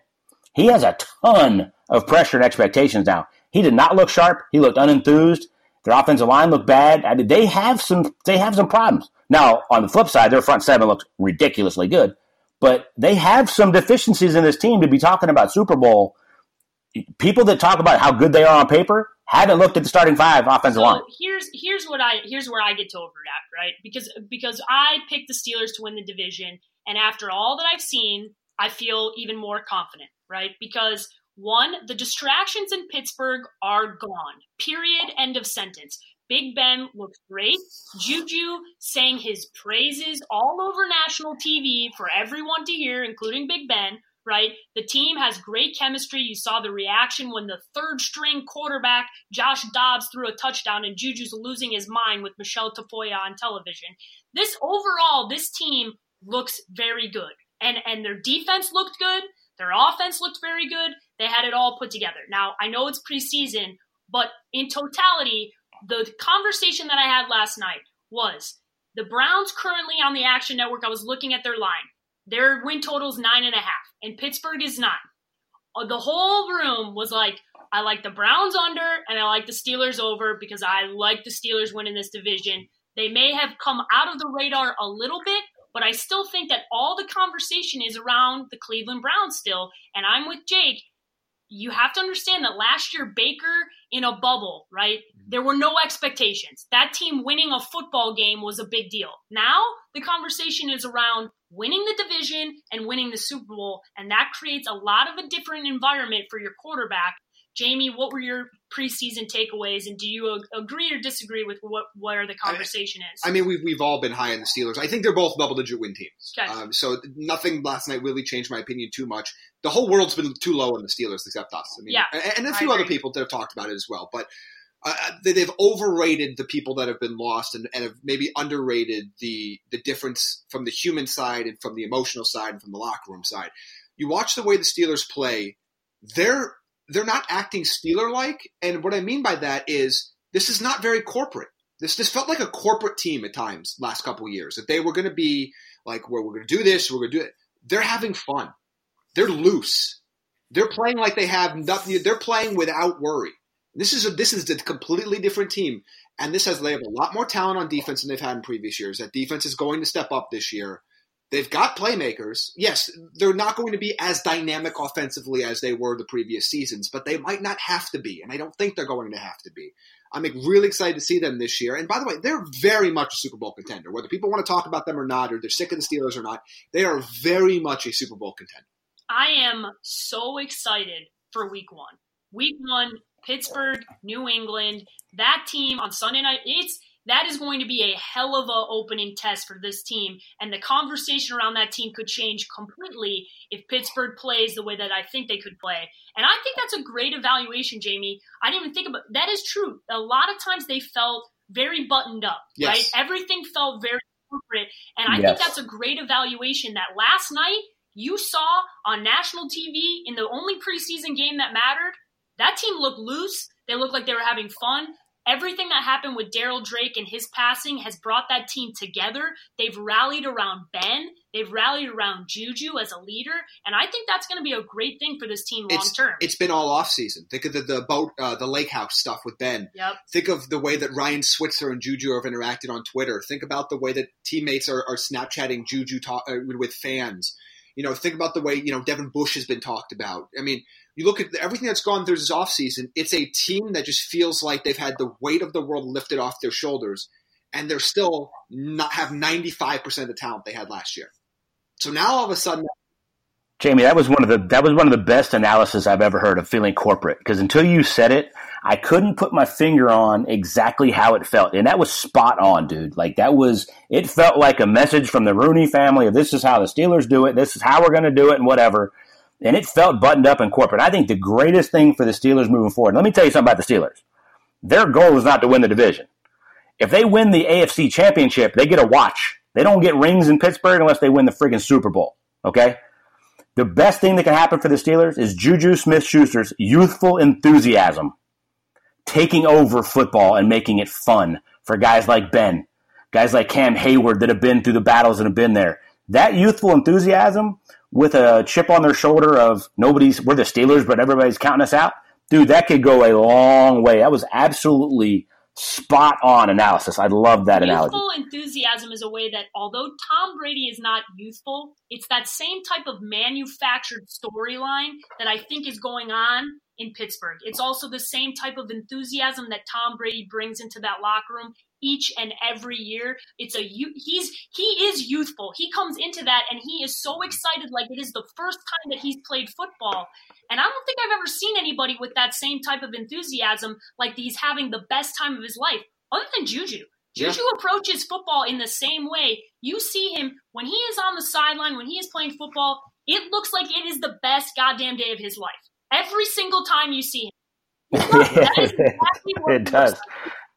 He has a ton of pressure and expectations now. He did not look sharp. He looked unenthused. Their offensive line looked bad. I mean, they have some they have some problems. Now, on the flip side, their front seven looks ridiculously good, but they have some deficiencies in this team to be talking about Super Bowl. People that talk about how good they are on paper haven't looked at the starting five offensive line. Here's here's what I here's where I get to overreact, right? Because because I picked the Steelers to win the division, and after all that I've seen, I feel even more confident, right? Because one, the distractions in Pittsburgh are gone. Period. End of sentence. Big Ben looks great. Juju sang his praises all over national TV for everyone to hear, including Big Ben right? The team has great chemistry. You saw the reaction when the third string quarterback, Josh Dobbs, threw a touchdown and Juju's losing his mind with Michele Tafoya on television. This overall, this team looks very good. And and their defense looked good. Their offense looked very good. They had it all put together. Now, I know it's preseason, but in totality, the conversation that I had last night was the Browns currently on the Action Network. I was looking at their line. Their win total is nine and a half, and Pittsburgh is nine. Uh, The whole room was like, I like the Browns under, and I like the Steelers over because I like the Steelers winning this division. They may have come out of the radar a little bit, but I still think that all the conversation is around the Cleveland Browns still. And I'm with Jake. You have to understand that last year, Baker in a bubble, right? There were no expectations. That team winning a football game was a big deal. Now, the conversation is around winning the division and winning the Super Bowl, and that creates a lot of a different environment for your quarterback. Jamie, what were your preseason takeaways, and do you ag- agree or disagree with what where the conversation is? I mean, we've, we've all been high on the Steelers. I think they're both double digit win teams. Okay. Um, so nothing last night really changed my opinion too much. The whole world's been too low on the Steelers except us. I mean, Yeah, and, and a few other people that have talked about it as well. But uh, they, they've overrated the people that have been lost and, and have maybe underrated the the difference from the human side and from the emotional side and from the locker room side. You watch the way the Steelers play; they're they're not acting Steeler like, and what I mean by that is this is not very corporate. This this felt like a corporate team at times last couple of years. That they were going to be like, "Well, we're going to do this, we're going to do it." They're having fun. They're loose. They're playing like they have nothing. They're playing without worry. This is a this is a completely different team, and this has they have a lot more talent on defense than they've had in previous years. That defense is going to step up this year. They've got playmakers. Yes, they're not going to be as dynamic offensively as they were the previous seasons, but they might not have to be, and I don't think they're going to have to be. I'm really excited to see them this year. And by the way, they're very much a Super Bowl contender. Whether people want to talk about them or not, or they're sick of the Steelers or not, they are very much a Super Bowl contender. I am so excited for week one. Week one, Pittsburgh, New England, that team on Sunday night, it's that is going to be a hell of a opening test for this team. And the conversation around that team could change completely if Pittsburgh plays the way that I think they could play. And I think that's a great evaluation, Jamie. I didn't even think about that is true. A lot of times they felt very buttoned up, Yes. right? Everything felt very corporate. And I Yes. think that's a great evaluation that last night you saw on national TV in the only preseason game that mattered, that team looked loose. They looked like they were having fun. Everything that happened with Darryl Drake and his passing has brought that team together. They've rallied around Ben. They've rallied around Juju as a leader, and I think that's going to be a great thing for this team long term. it's been all off season. Think of the the boat, uh, the lake house stuff with Ben. Yep. Think of the way that Ryan Switzer and Juju have interacted on Twitter. Think about the way that teammates are, are Snapchatting Juju talk, uh, with fans. You know, think about the way you know Devin Bush has been talked about. I mean, you look at everything that's gone through this offseason, it's a team that just feels like they've had the weight of the world lifted off their shoulders, and they're still not have ninety five percent of the talent they had last year. So now all of a sudden, Jamie, that was one of the that was one of the best analysis I've ever heard of feeling corporate. Because until you said it, I couldn't put my finger on exactly how it felt, and that was spot on, dude. Like that was it felt like a message from the Rooney family of this is how the Steelers do it, this is how we're going to do it, and whatever. And it felt buttoned up and corporate. I think the greatest thing for the Steelers moving forward. Let me tell you something about the Steelers. Their goal is not to win the division. If they win the AFC Championship, they get a watch. They don't get rings in Pittsburgh unless they win the friggin' Super Bowl. Okay. The best thing that can happen for the Steelers is Juju Smith Schuster's youthful enthusiasm taking over football and making it fun for guys like Ben, guys like Cam Hayward that have been through the battles and have been there. That youthful enthusiasm with a chip on their shoulder of nobody's, we're the Steelers, but everybody's counting us out. Dude, that could go a long way. That was absolutely spot on analysis. I love that youthful analogy. Youthful enthusiasm is a way that, although Tom Brady is not youthful, it's that same type of manufactured storyline that I think is going on in Pittsburgh. It's also the same type of enthusiasm that Tom Brady brings into that locker room each and every year. It's a he's he is youthful. He comes into that and he is so excited like it is the first time that he's played football. And I don't think I've ever seen anybody with that same type of enthusiasm like he's having the best time of his life other than Juju. Juju yeah. approaches football in the same way. You see him when he is on the sideline, when he is playing football, it looks like it is the best goddamn day of his life. Every single time you see him. Exactly it does.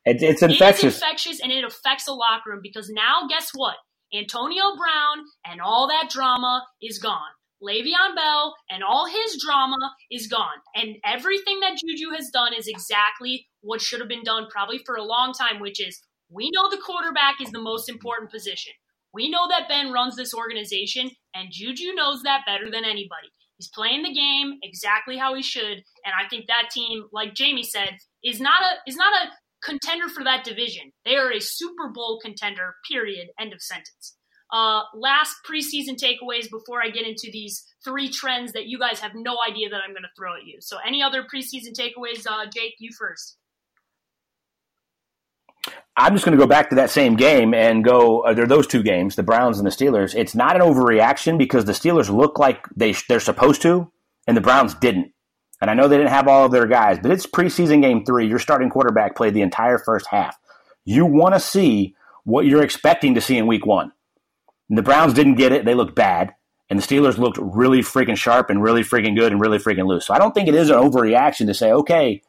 It, it's infectious. It's infectious and it affects the locker room because now, guess what? Antonio Brown and all that drama is gone. Le'Veon Bell and all his drama is gone. And everything that Juju has done is exactly what should have been done probably for a long time, which is we know the quarterback is the most important position. We know that Ben runs this organization, and Juju knows that better than anybody. He's playing the game exactly how he should, and I think that team, like Jamie said, is not a is not a contender for that division. They are a Super Bowl contender. Period. End of sentence. Uh, last preseason takeaways before I get into these three trends that you guys have no idea that I'm going to throw at you. So, any other preseason takeaways? Uh, Jake, you first. I'm just going to go back to that same game and go. Uh, there are those two games, the Browns and the Steelers. It's not an overreaction because the Steelers look like they they're supposed to, and the Browns didn't. And I know they didn't have all of their guys, but it's preseason game three. Your starting quarterback played the entire first half. You want to see what you're expecting to see in week one. And the Browns didn't get it; they looked bad, and the Steelers looked really freaking sharp and really freaking good and really freaking loose. So I don't think it is an overreaction to say, okay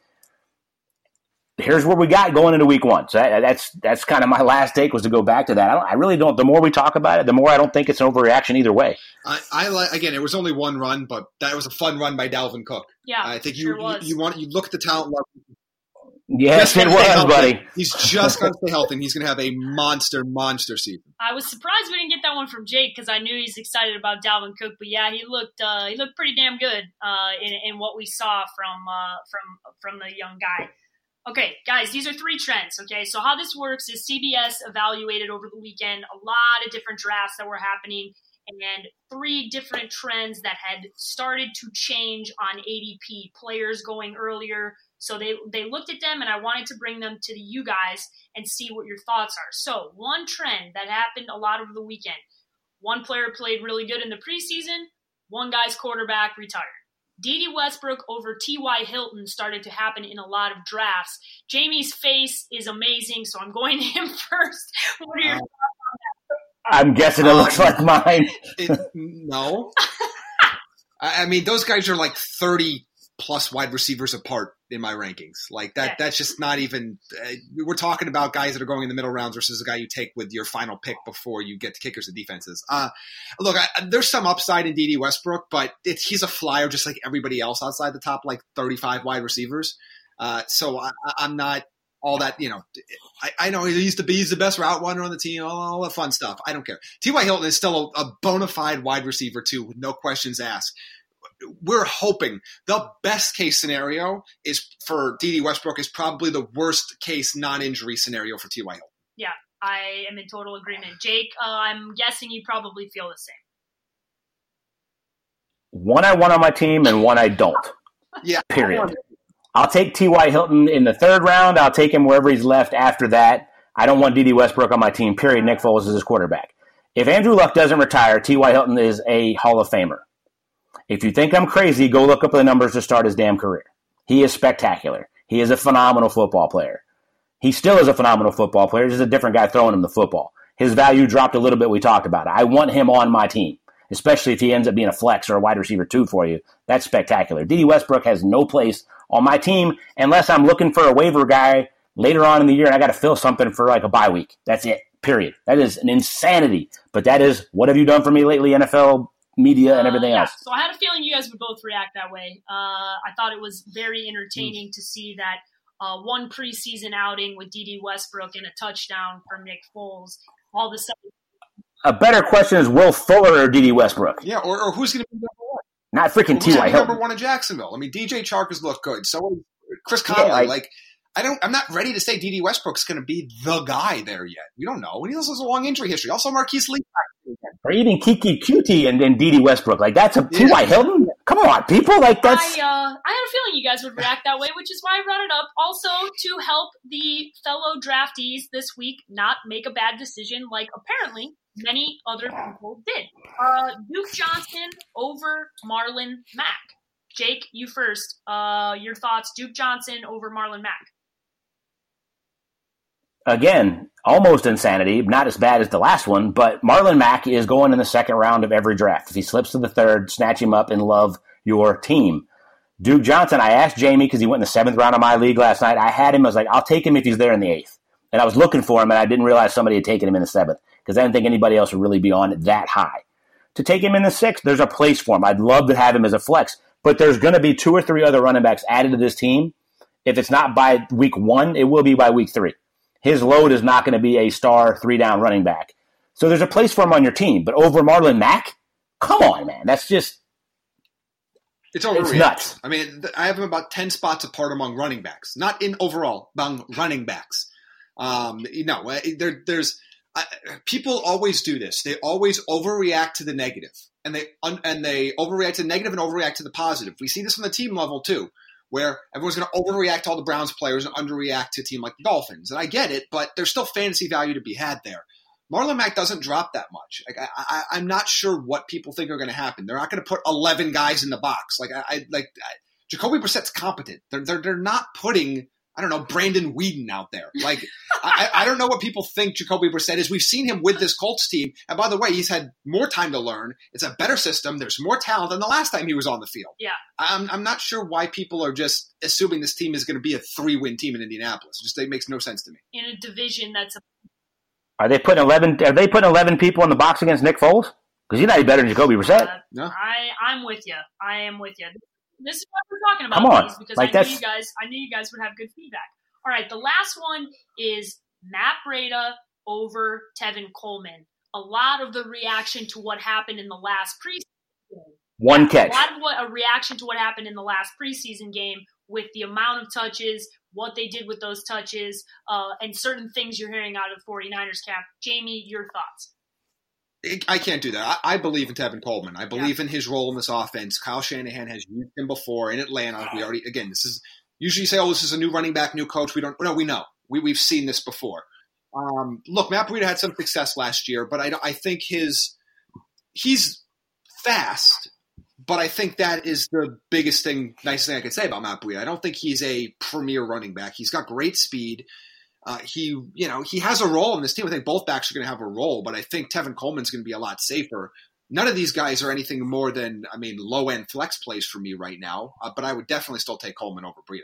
here's what we got going into week one. So that, that's that's kind of my last take was to go back to that. I, I, really don't. The more we talk about it, the more I don't think it's an overreaction either way. I, I like again. It was only one run, but that was a fun run by Dalvin Cook. Yeah, I think you, sure you, you want you look at the talent level. Yes, it was, buddy. He's just going to stay healthy, and he's going to have a monster, monster season. I was surprised we didn't get that one from Jake because I knew he's excited about Dalvin Cook. But yeah, he looked uh, he looked pretty damn good uh, in, in what we saw from uh, from from the young guy. Okay, guys, these are three trends. Okay, so how this works is CBS evaluated over the weekend a lot of different drafts that were happening and three different trends that had started to change on ADP. Players going earlier. So they, they looked at them and I wanted to bring them to the you guys and see what your thoughts are. So, one trend that happened a lot over the weekend one player played really good in the preseason, one guy's quarterback retired. Dede Westbrook over T.Y. Hilton started to happen in a lot of drafts. Jamie's face is amazing, so I'm going to him first. What are your uh, thoughts on that? I'm guessing it looks like mine. It, no. I mean, those guys are like 30 plus wide receivers apart in my rankings. Like that, that's just not even. Uh, we're talking about guys that are going in the middle rounds versus a guy you take with your final pick before you get to kickers and defenses. Uh, look, I, there's some upside in Dede Westbrook, but he's a flyer just like everybody else outside the top like 35 wide receivers. Uh, so I, am not all that you know. I, I, know he used to be he's the best route runner on the team, all, all the fun stuff. I don't care. T.Y. Hilton is still a, a bona fide wide receiver too, with no questions asked we're hoping the best case scenario is for Dede Westbrook is probably the worst case non-injury scenario for T.Y. Hilton. Yeah, I am in total agreement. Jake, uh, I'm guessing you probably feel the same. One I want on my team and one I don't. yeah. Period. I'll take T.Y. Hilton in the third round. I'll take him wherever he's left after that. I don't want Dede Westbrook on my team. Period. Nick Foles is his quarterback. If Andrew Luck doesn't retire, T.Y. Hilton is a Hall of Famer. If you think I'm crazy, go look up the numbers to start his damn career. He is spectacular. He is a phenomenal football player. He still is a phenomenal football player. Just a different guy throwing him the football. His value dropped a little bit. We talked about it. I want him on my team, especially if he ends up being a flex or a wide receiver two for you. That's spectacular. Dede Westbrook has no place on my team unless I'm looking for a waiver guy later on in the year and I got to fill something for like a bye week. That's it. Period. That is an insanity. But that is what have you done for me lately, NFL media and everything uh, yeah. else. So I had a feeling you guys would both react that way. Uh, I thought it was very entertaining mm. to see that uh, one preseason outing with Dede Westbrook and a touchdown from Nick Foles. All of a sudden, a better question is Will Fuller or Dede Westbrook? Yeah, or, or who's going to be number one? Not freaking T.Y. Number one in Jacksonville. I mean, DJ Chark has looked good. So Chris Conley, yeah, like I don't. I'm not ready to say Dede Westbrook's going to be the guy there yet. We don't know. And he also has a long injury history. Also, Marquise Lee. Or even Keke Coutee and then Dede Westbrook. Like that's a yeah. T.Y. Hilton. Come on, people. Like that's. I, uh, I had a feeling you guys would react that way, which is why I brought it up. Also, to help the fellow draftees this week not make a bad decision, like apparently many other people did. Uh, Duke Johnson over Marlon Mack. Jake, you first. Uh, your thoughts: Duke Johnson over Marlon Mack again, almost insanity, not as bad as the last one, but Marlon Mack is going in the second round of every draft. If he slips to the third, snatch him up and love your team. Duke Johnson, I asked Jamie because he went in the seventh round of my league last night. I had him, I was like, I'll take him if he's there in the eighth. And I was looking for him, and I didn't realize somebody had taken him in the seventh because I didn't think anybody else would really be on it that high. To take him in the sixth, there's a place for him. I'd love to have him as a flex, but there's going to be two or three other running backs added to this team. If it's not by week one, it will be by week three his load is not going to be a star three down running back. So there's a place for him on your team. But over Marlon Mack, come on, man. That's just it's overreacted. It's nuts. I mean, I have him about ten spots apart among running backs, not in overall among running backs. Um, you know, there, there's uh, people always do this. They always overreact to the negative, and they un, and they overreact to the negative and overreact to the positive. We see this on the team level too where everyone's going to overreact to all the Browns players and underreact to a team like the Dolphins. And I get it, but there's still fantasy value to be had there. Marlon Mack doesn't drop that much. Like I, am not sure what people think are going to happen. They're not going to put 11 guys in the box. Like I, I like I, Jacoby Brissett's competent. They're, they're they're not putting I don't know, Brandon Weeden out there. Like, I, I, don't know what people think Jacoby Brissett is. We've seen him with this Colts team. And by the way, he's had more time to learn. It's a better system. There's more talent than the last time he was on the field. Yeah. I'm, I'm not sure why people are just assuming this team is going to be a three win team in Indianapolis. It just it makes no sense to me. In a division that's a. Are they putting 11, are they putting 11 people in the box against Nick Foles? Because he's not any better than Jacoby Brissett. Uh, no. I, I'm with you. I am with you. This is what we're talking about. Come on. Because like I knew you guys, I knew you guys would have good feedback. All right, the last one is Matt Breida over Tevin Coleman. A lot of the reaction to what happened in the last preseason. One catch. A lot of what a reaction to what happened in the last preseason game with the amount of touches, what they did with those touches, uh, and certain things you're hearing out of the 49ers camp. Jamie, your thoughts. I can't do that. I, believe in Tevin Coleman. I believe yeah. in his role in this offense. Kyle Shanahan has used him before in Atlanta. We already again, this is usually say, "Oh, this is a new running back, new coach." We don't. No, we know. We we've seen this before. Um, look, Matt Breida had some success last year, but I, I think his he's fast. But I think that is the biggest thing, nice thing I could say about Matt Breida. I don't think he's a premier running back. He's got great speed. Uh, he, you know, he has a role in this team. I think both backs are going to have a role, but I think Tevin Coleman's going to be a lot safer none of these guys are anything more than, I mean, low end flex plays for me right now. Uh, but I would definitely still take Coleman over Breida.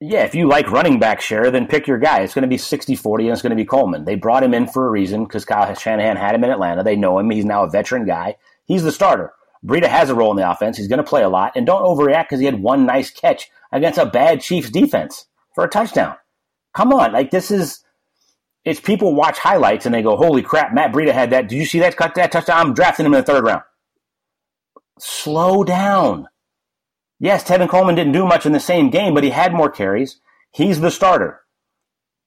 Yeah, if you like running back share, then pick your guy. It's going to be 60 40 and it's going to be Coleman. They brought him in for a reason because Kyle Shanahan had him in Atlanta. They know him. He's now a veteran guy. He's the starter. Breida has a role in the offense. He's going to play a lot. And don't overreact because he had one nice catch against a bad Chiefs defense for a touchdown. Come on. Like, this is it's people watch highlights and they go, "Holy crap, Matt Breida had that. Did you see that cut that touchdown? I'm drafting him in the third round." Slow down. Yes, Tevin Coleman didn't do much in the same game, but he had more carries. He's the starter.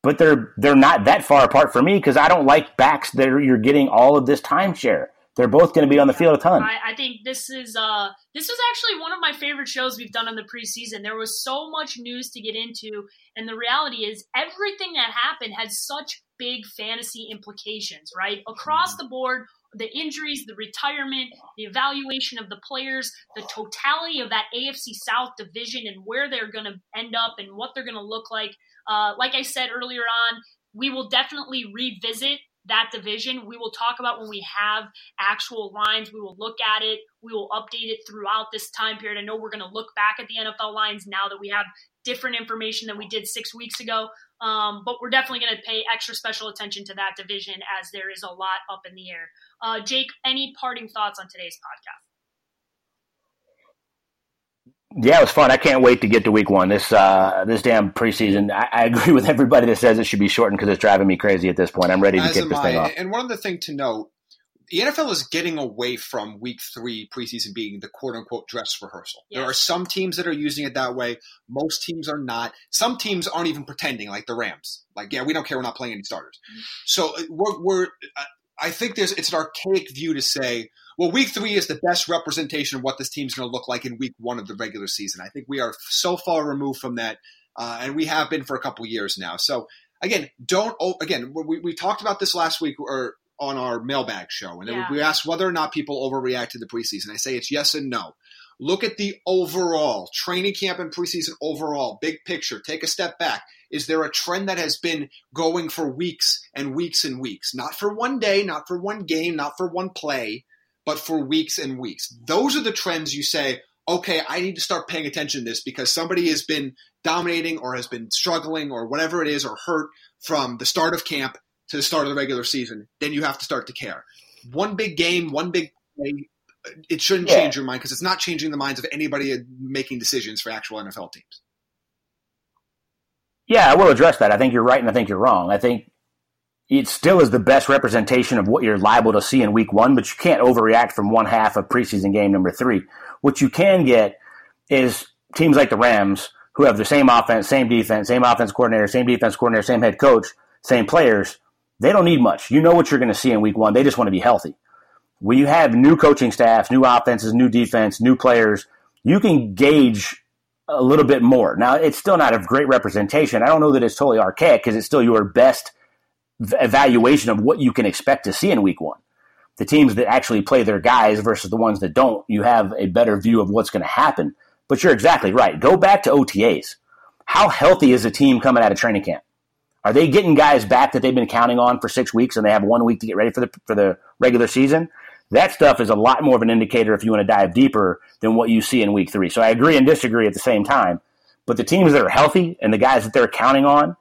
But they're they're not that far apart for me because I don't like backs that are, you're getting all of this timeshare. They're both going to be on the field a ton. I, I, think this is uh, this was actually one of my favorite shows we've done in the preseason. There was so much news to get into, and the reality is everything that happened had such big fantasy implications, right across the board. The injuries, the retirement, the evaluation of the players, the totality of that AFC South division, and where they're going to end up and what they're going to look like. Uh, like I said earlier on, we will definitely revisit that division. We will talk about when we have actual lines. We will look at it. We will update it throughout this time period. I know we're going to look back at the NFL lines now that we have different information than we did six weeks ago. Um, but we're definitely going to pay extra special attention to that division as there is a lot up in the air. Uh, Jake, any parting thoughts on today's podcast? Yeah, it was fun. I can't wait to get to week one. This uh, this damn preseason. I, I agree with everybody that says it should be shortened because it's driving me crazy at this point. I'm ready to As kick this I. thing off. And one other thing to note: the NFL is getting away from week three preseason being the quote unquote dress rehearsal. Yes. There are some teams that are using it that way. Most teams are not. Some teams aren't even pretending, like the Rams. Like, yeah, we don't care. We're not playing any starters. Mm-hmm. So uh, we're, we're uh, I think there's it's an archaic view to say, well, week three is the best representation of what this team's going to look like in week one of the regular season. I think we are so far removed from that, uh, and we have been for a couple years now. So again, don't again we, we talked about this last week or on our mailbag show, and yeah. we asked whether or not people overreact to the preseason. I say it's yes and no. Look at the overall training camp and preseason overall, big picture. Take a step back. Is there a trend that has been going for weeks and weeks and weeks? Not for one day, not for one game, not for one play, but for weeks and weeks. Those are the trends you say, okay, I need to start paying attention to this because somebody has been dominating or has been struggling or whatever it is or hurt from the start of camp to the start of the regular season. Then you have to start to care. One big game, one big play, it shouldn't yeah. change your mind because it's not changing the minds of anybody making decisions for actual NFL teams. Yeah, I will address that. I think you're right and I think you're wrong. I think it still is the best representation of what you're liable to see in week one, but you can't overreact from one half of preseason game number three. What you can get is teams like the Rams who have the same offense, same defense, same offense coordinator, same defense coordinator, same head coach, same players. They don't need much. You know what you're going to see in week one. They just want to be healthy when you have new coaching staffs, new offenses, new defense, new players, you can gauge a little bit more. Now, it's still not a great representation. I don't know that it's totally archaic because it's still your best evaluation of what you can expect to see in week one. The teams that actually play their guys versus the ones that don't, you have a better view of what's going to happen. But you're exactly right. Go back to OTAs. How healthy is a team coming out of training camp? Are they getting guys back that they've been counting on for six weeks and they have one week to get ready for the for the regular season? That stuff is a lot more of an indicator if you want to dive deeper than what you see in week three. So I agree and disagree at the same time. But the teams that are healthy and the guys that they're counting on,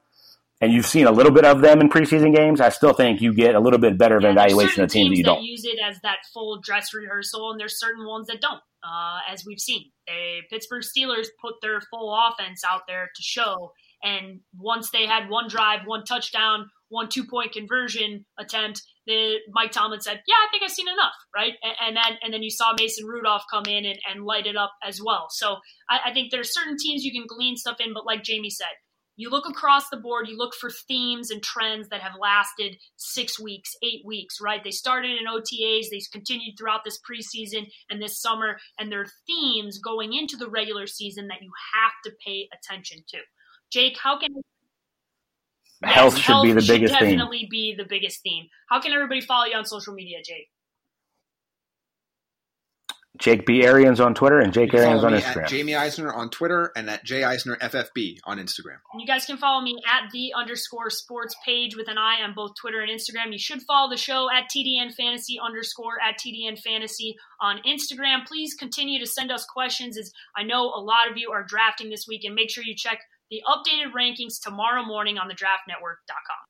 and you've seen a little bit of them in preseason games, I still think you get a little bit better of an evaluation of teams, teams that you don't. use it as that full dress rehearsal, and there's certain ones that don't, uh, as we've seen. The Pittsburgh Steelers put their full offense out there to show, and once they had one drive, one touchdown, one two point conversion attempt, the Mike Tomlin said, "Yeah, I think I've seen enough." Right, and, and then and then you saw Mason Rudolph come in and, and light it up as well. So I, I think there's certain teams you can glean stuff in, but like Jamie said, you look across the board, you look for themes and trends that have lasted six weeks, eight weeks, right? They started in OTAs, they continued throughout this preseason and this summer, and there are themes going into the regular season that you have to pay attention to. Jake, how can health should health be the biggest theme. Definitely be the biggest theme. How can everybody follow you on social media, Jake? Jake B. Arians on Twitter and Jake Arians on Instagram. Jamie Eisner on Twitter and at J Eisner FFB on Instagram. And you guys can follow me at the underscore sports page with an eye on both Twitter and Instagram. You should follow the show at TDN Fantasy underscore at TDN Fantasy on Instagram. Please continue to send us questions as I know a lot of you are drafting this week and make sure you check the updated rankings tomorrow morning on the thedraftnetwork.com.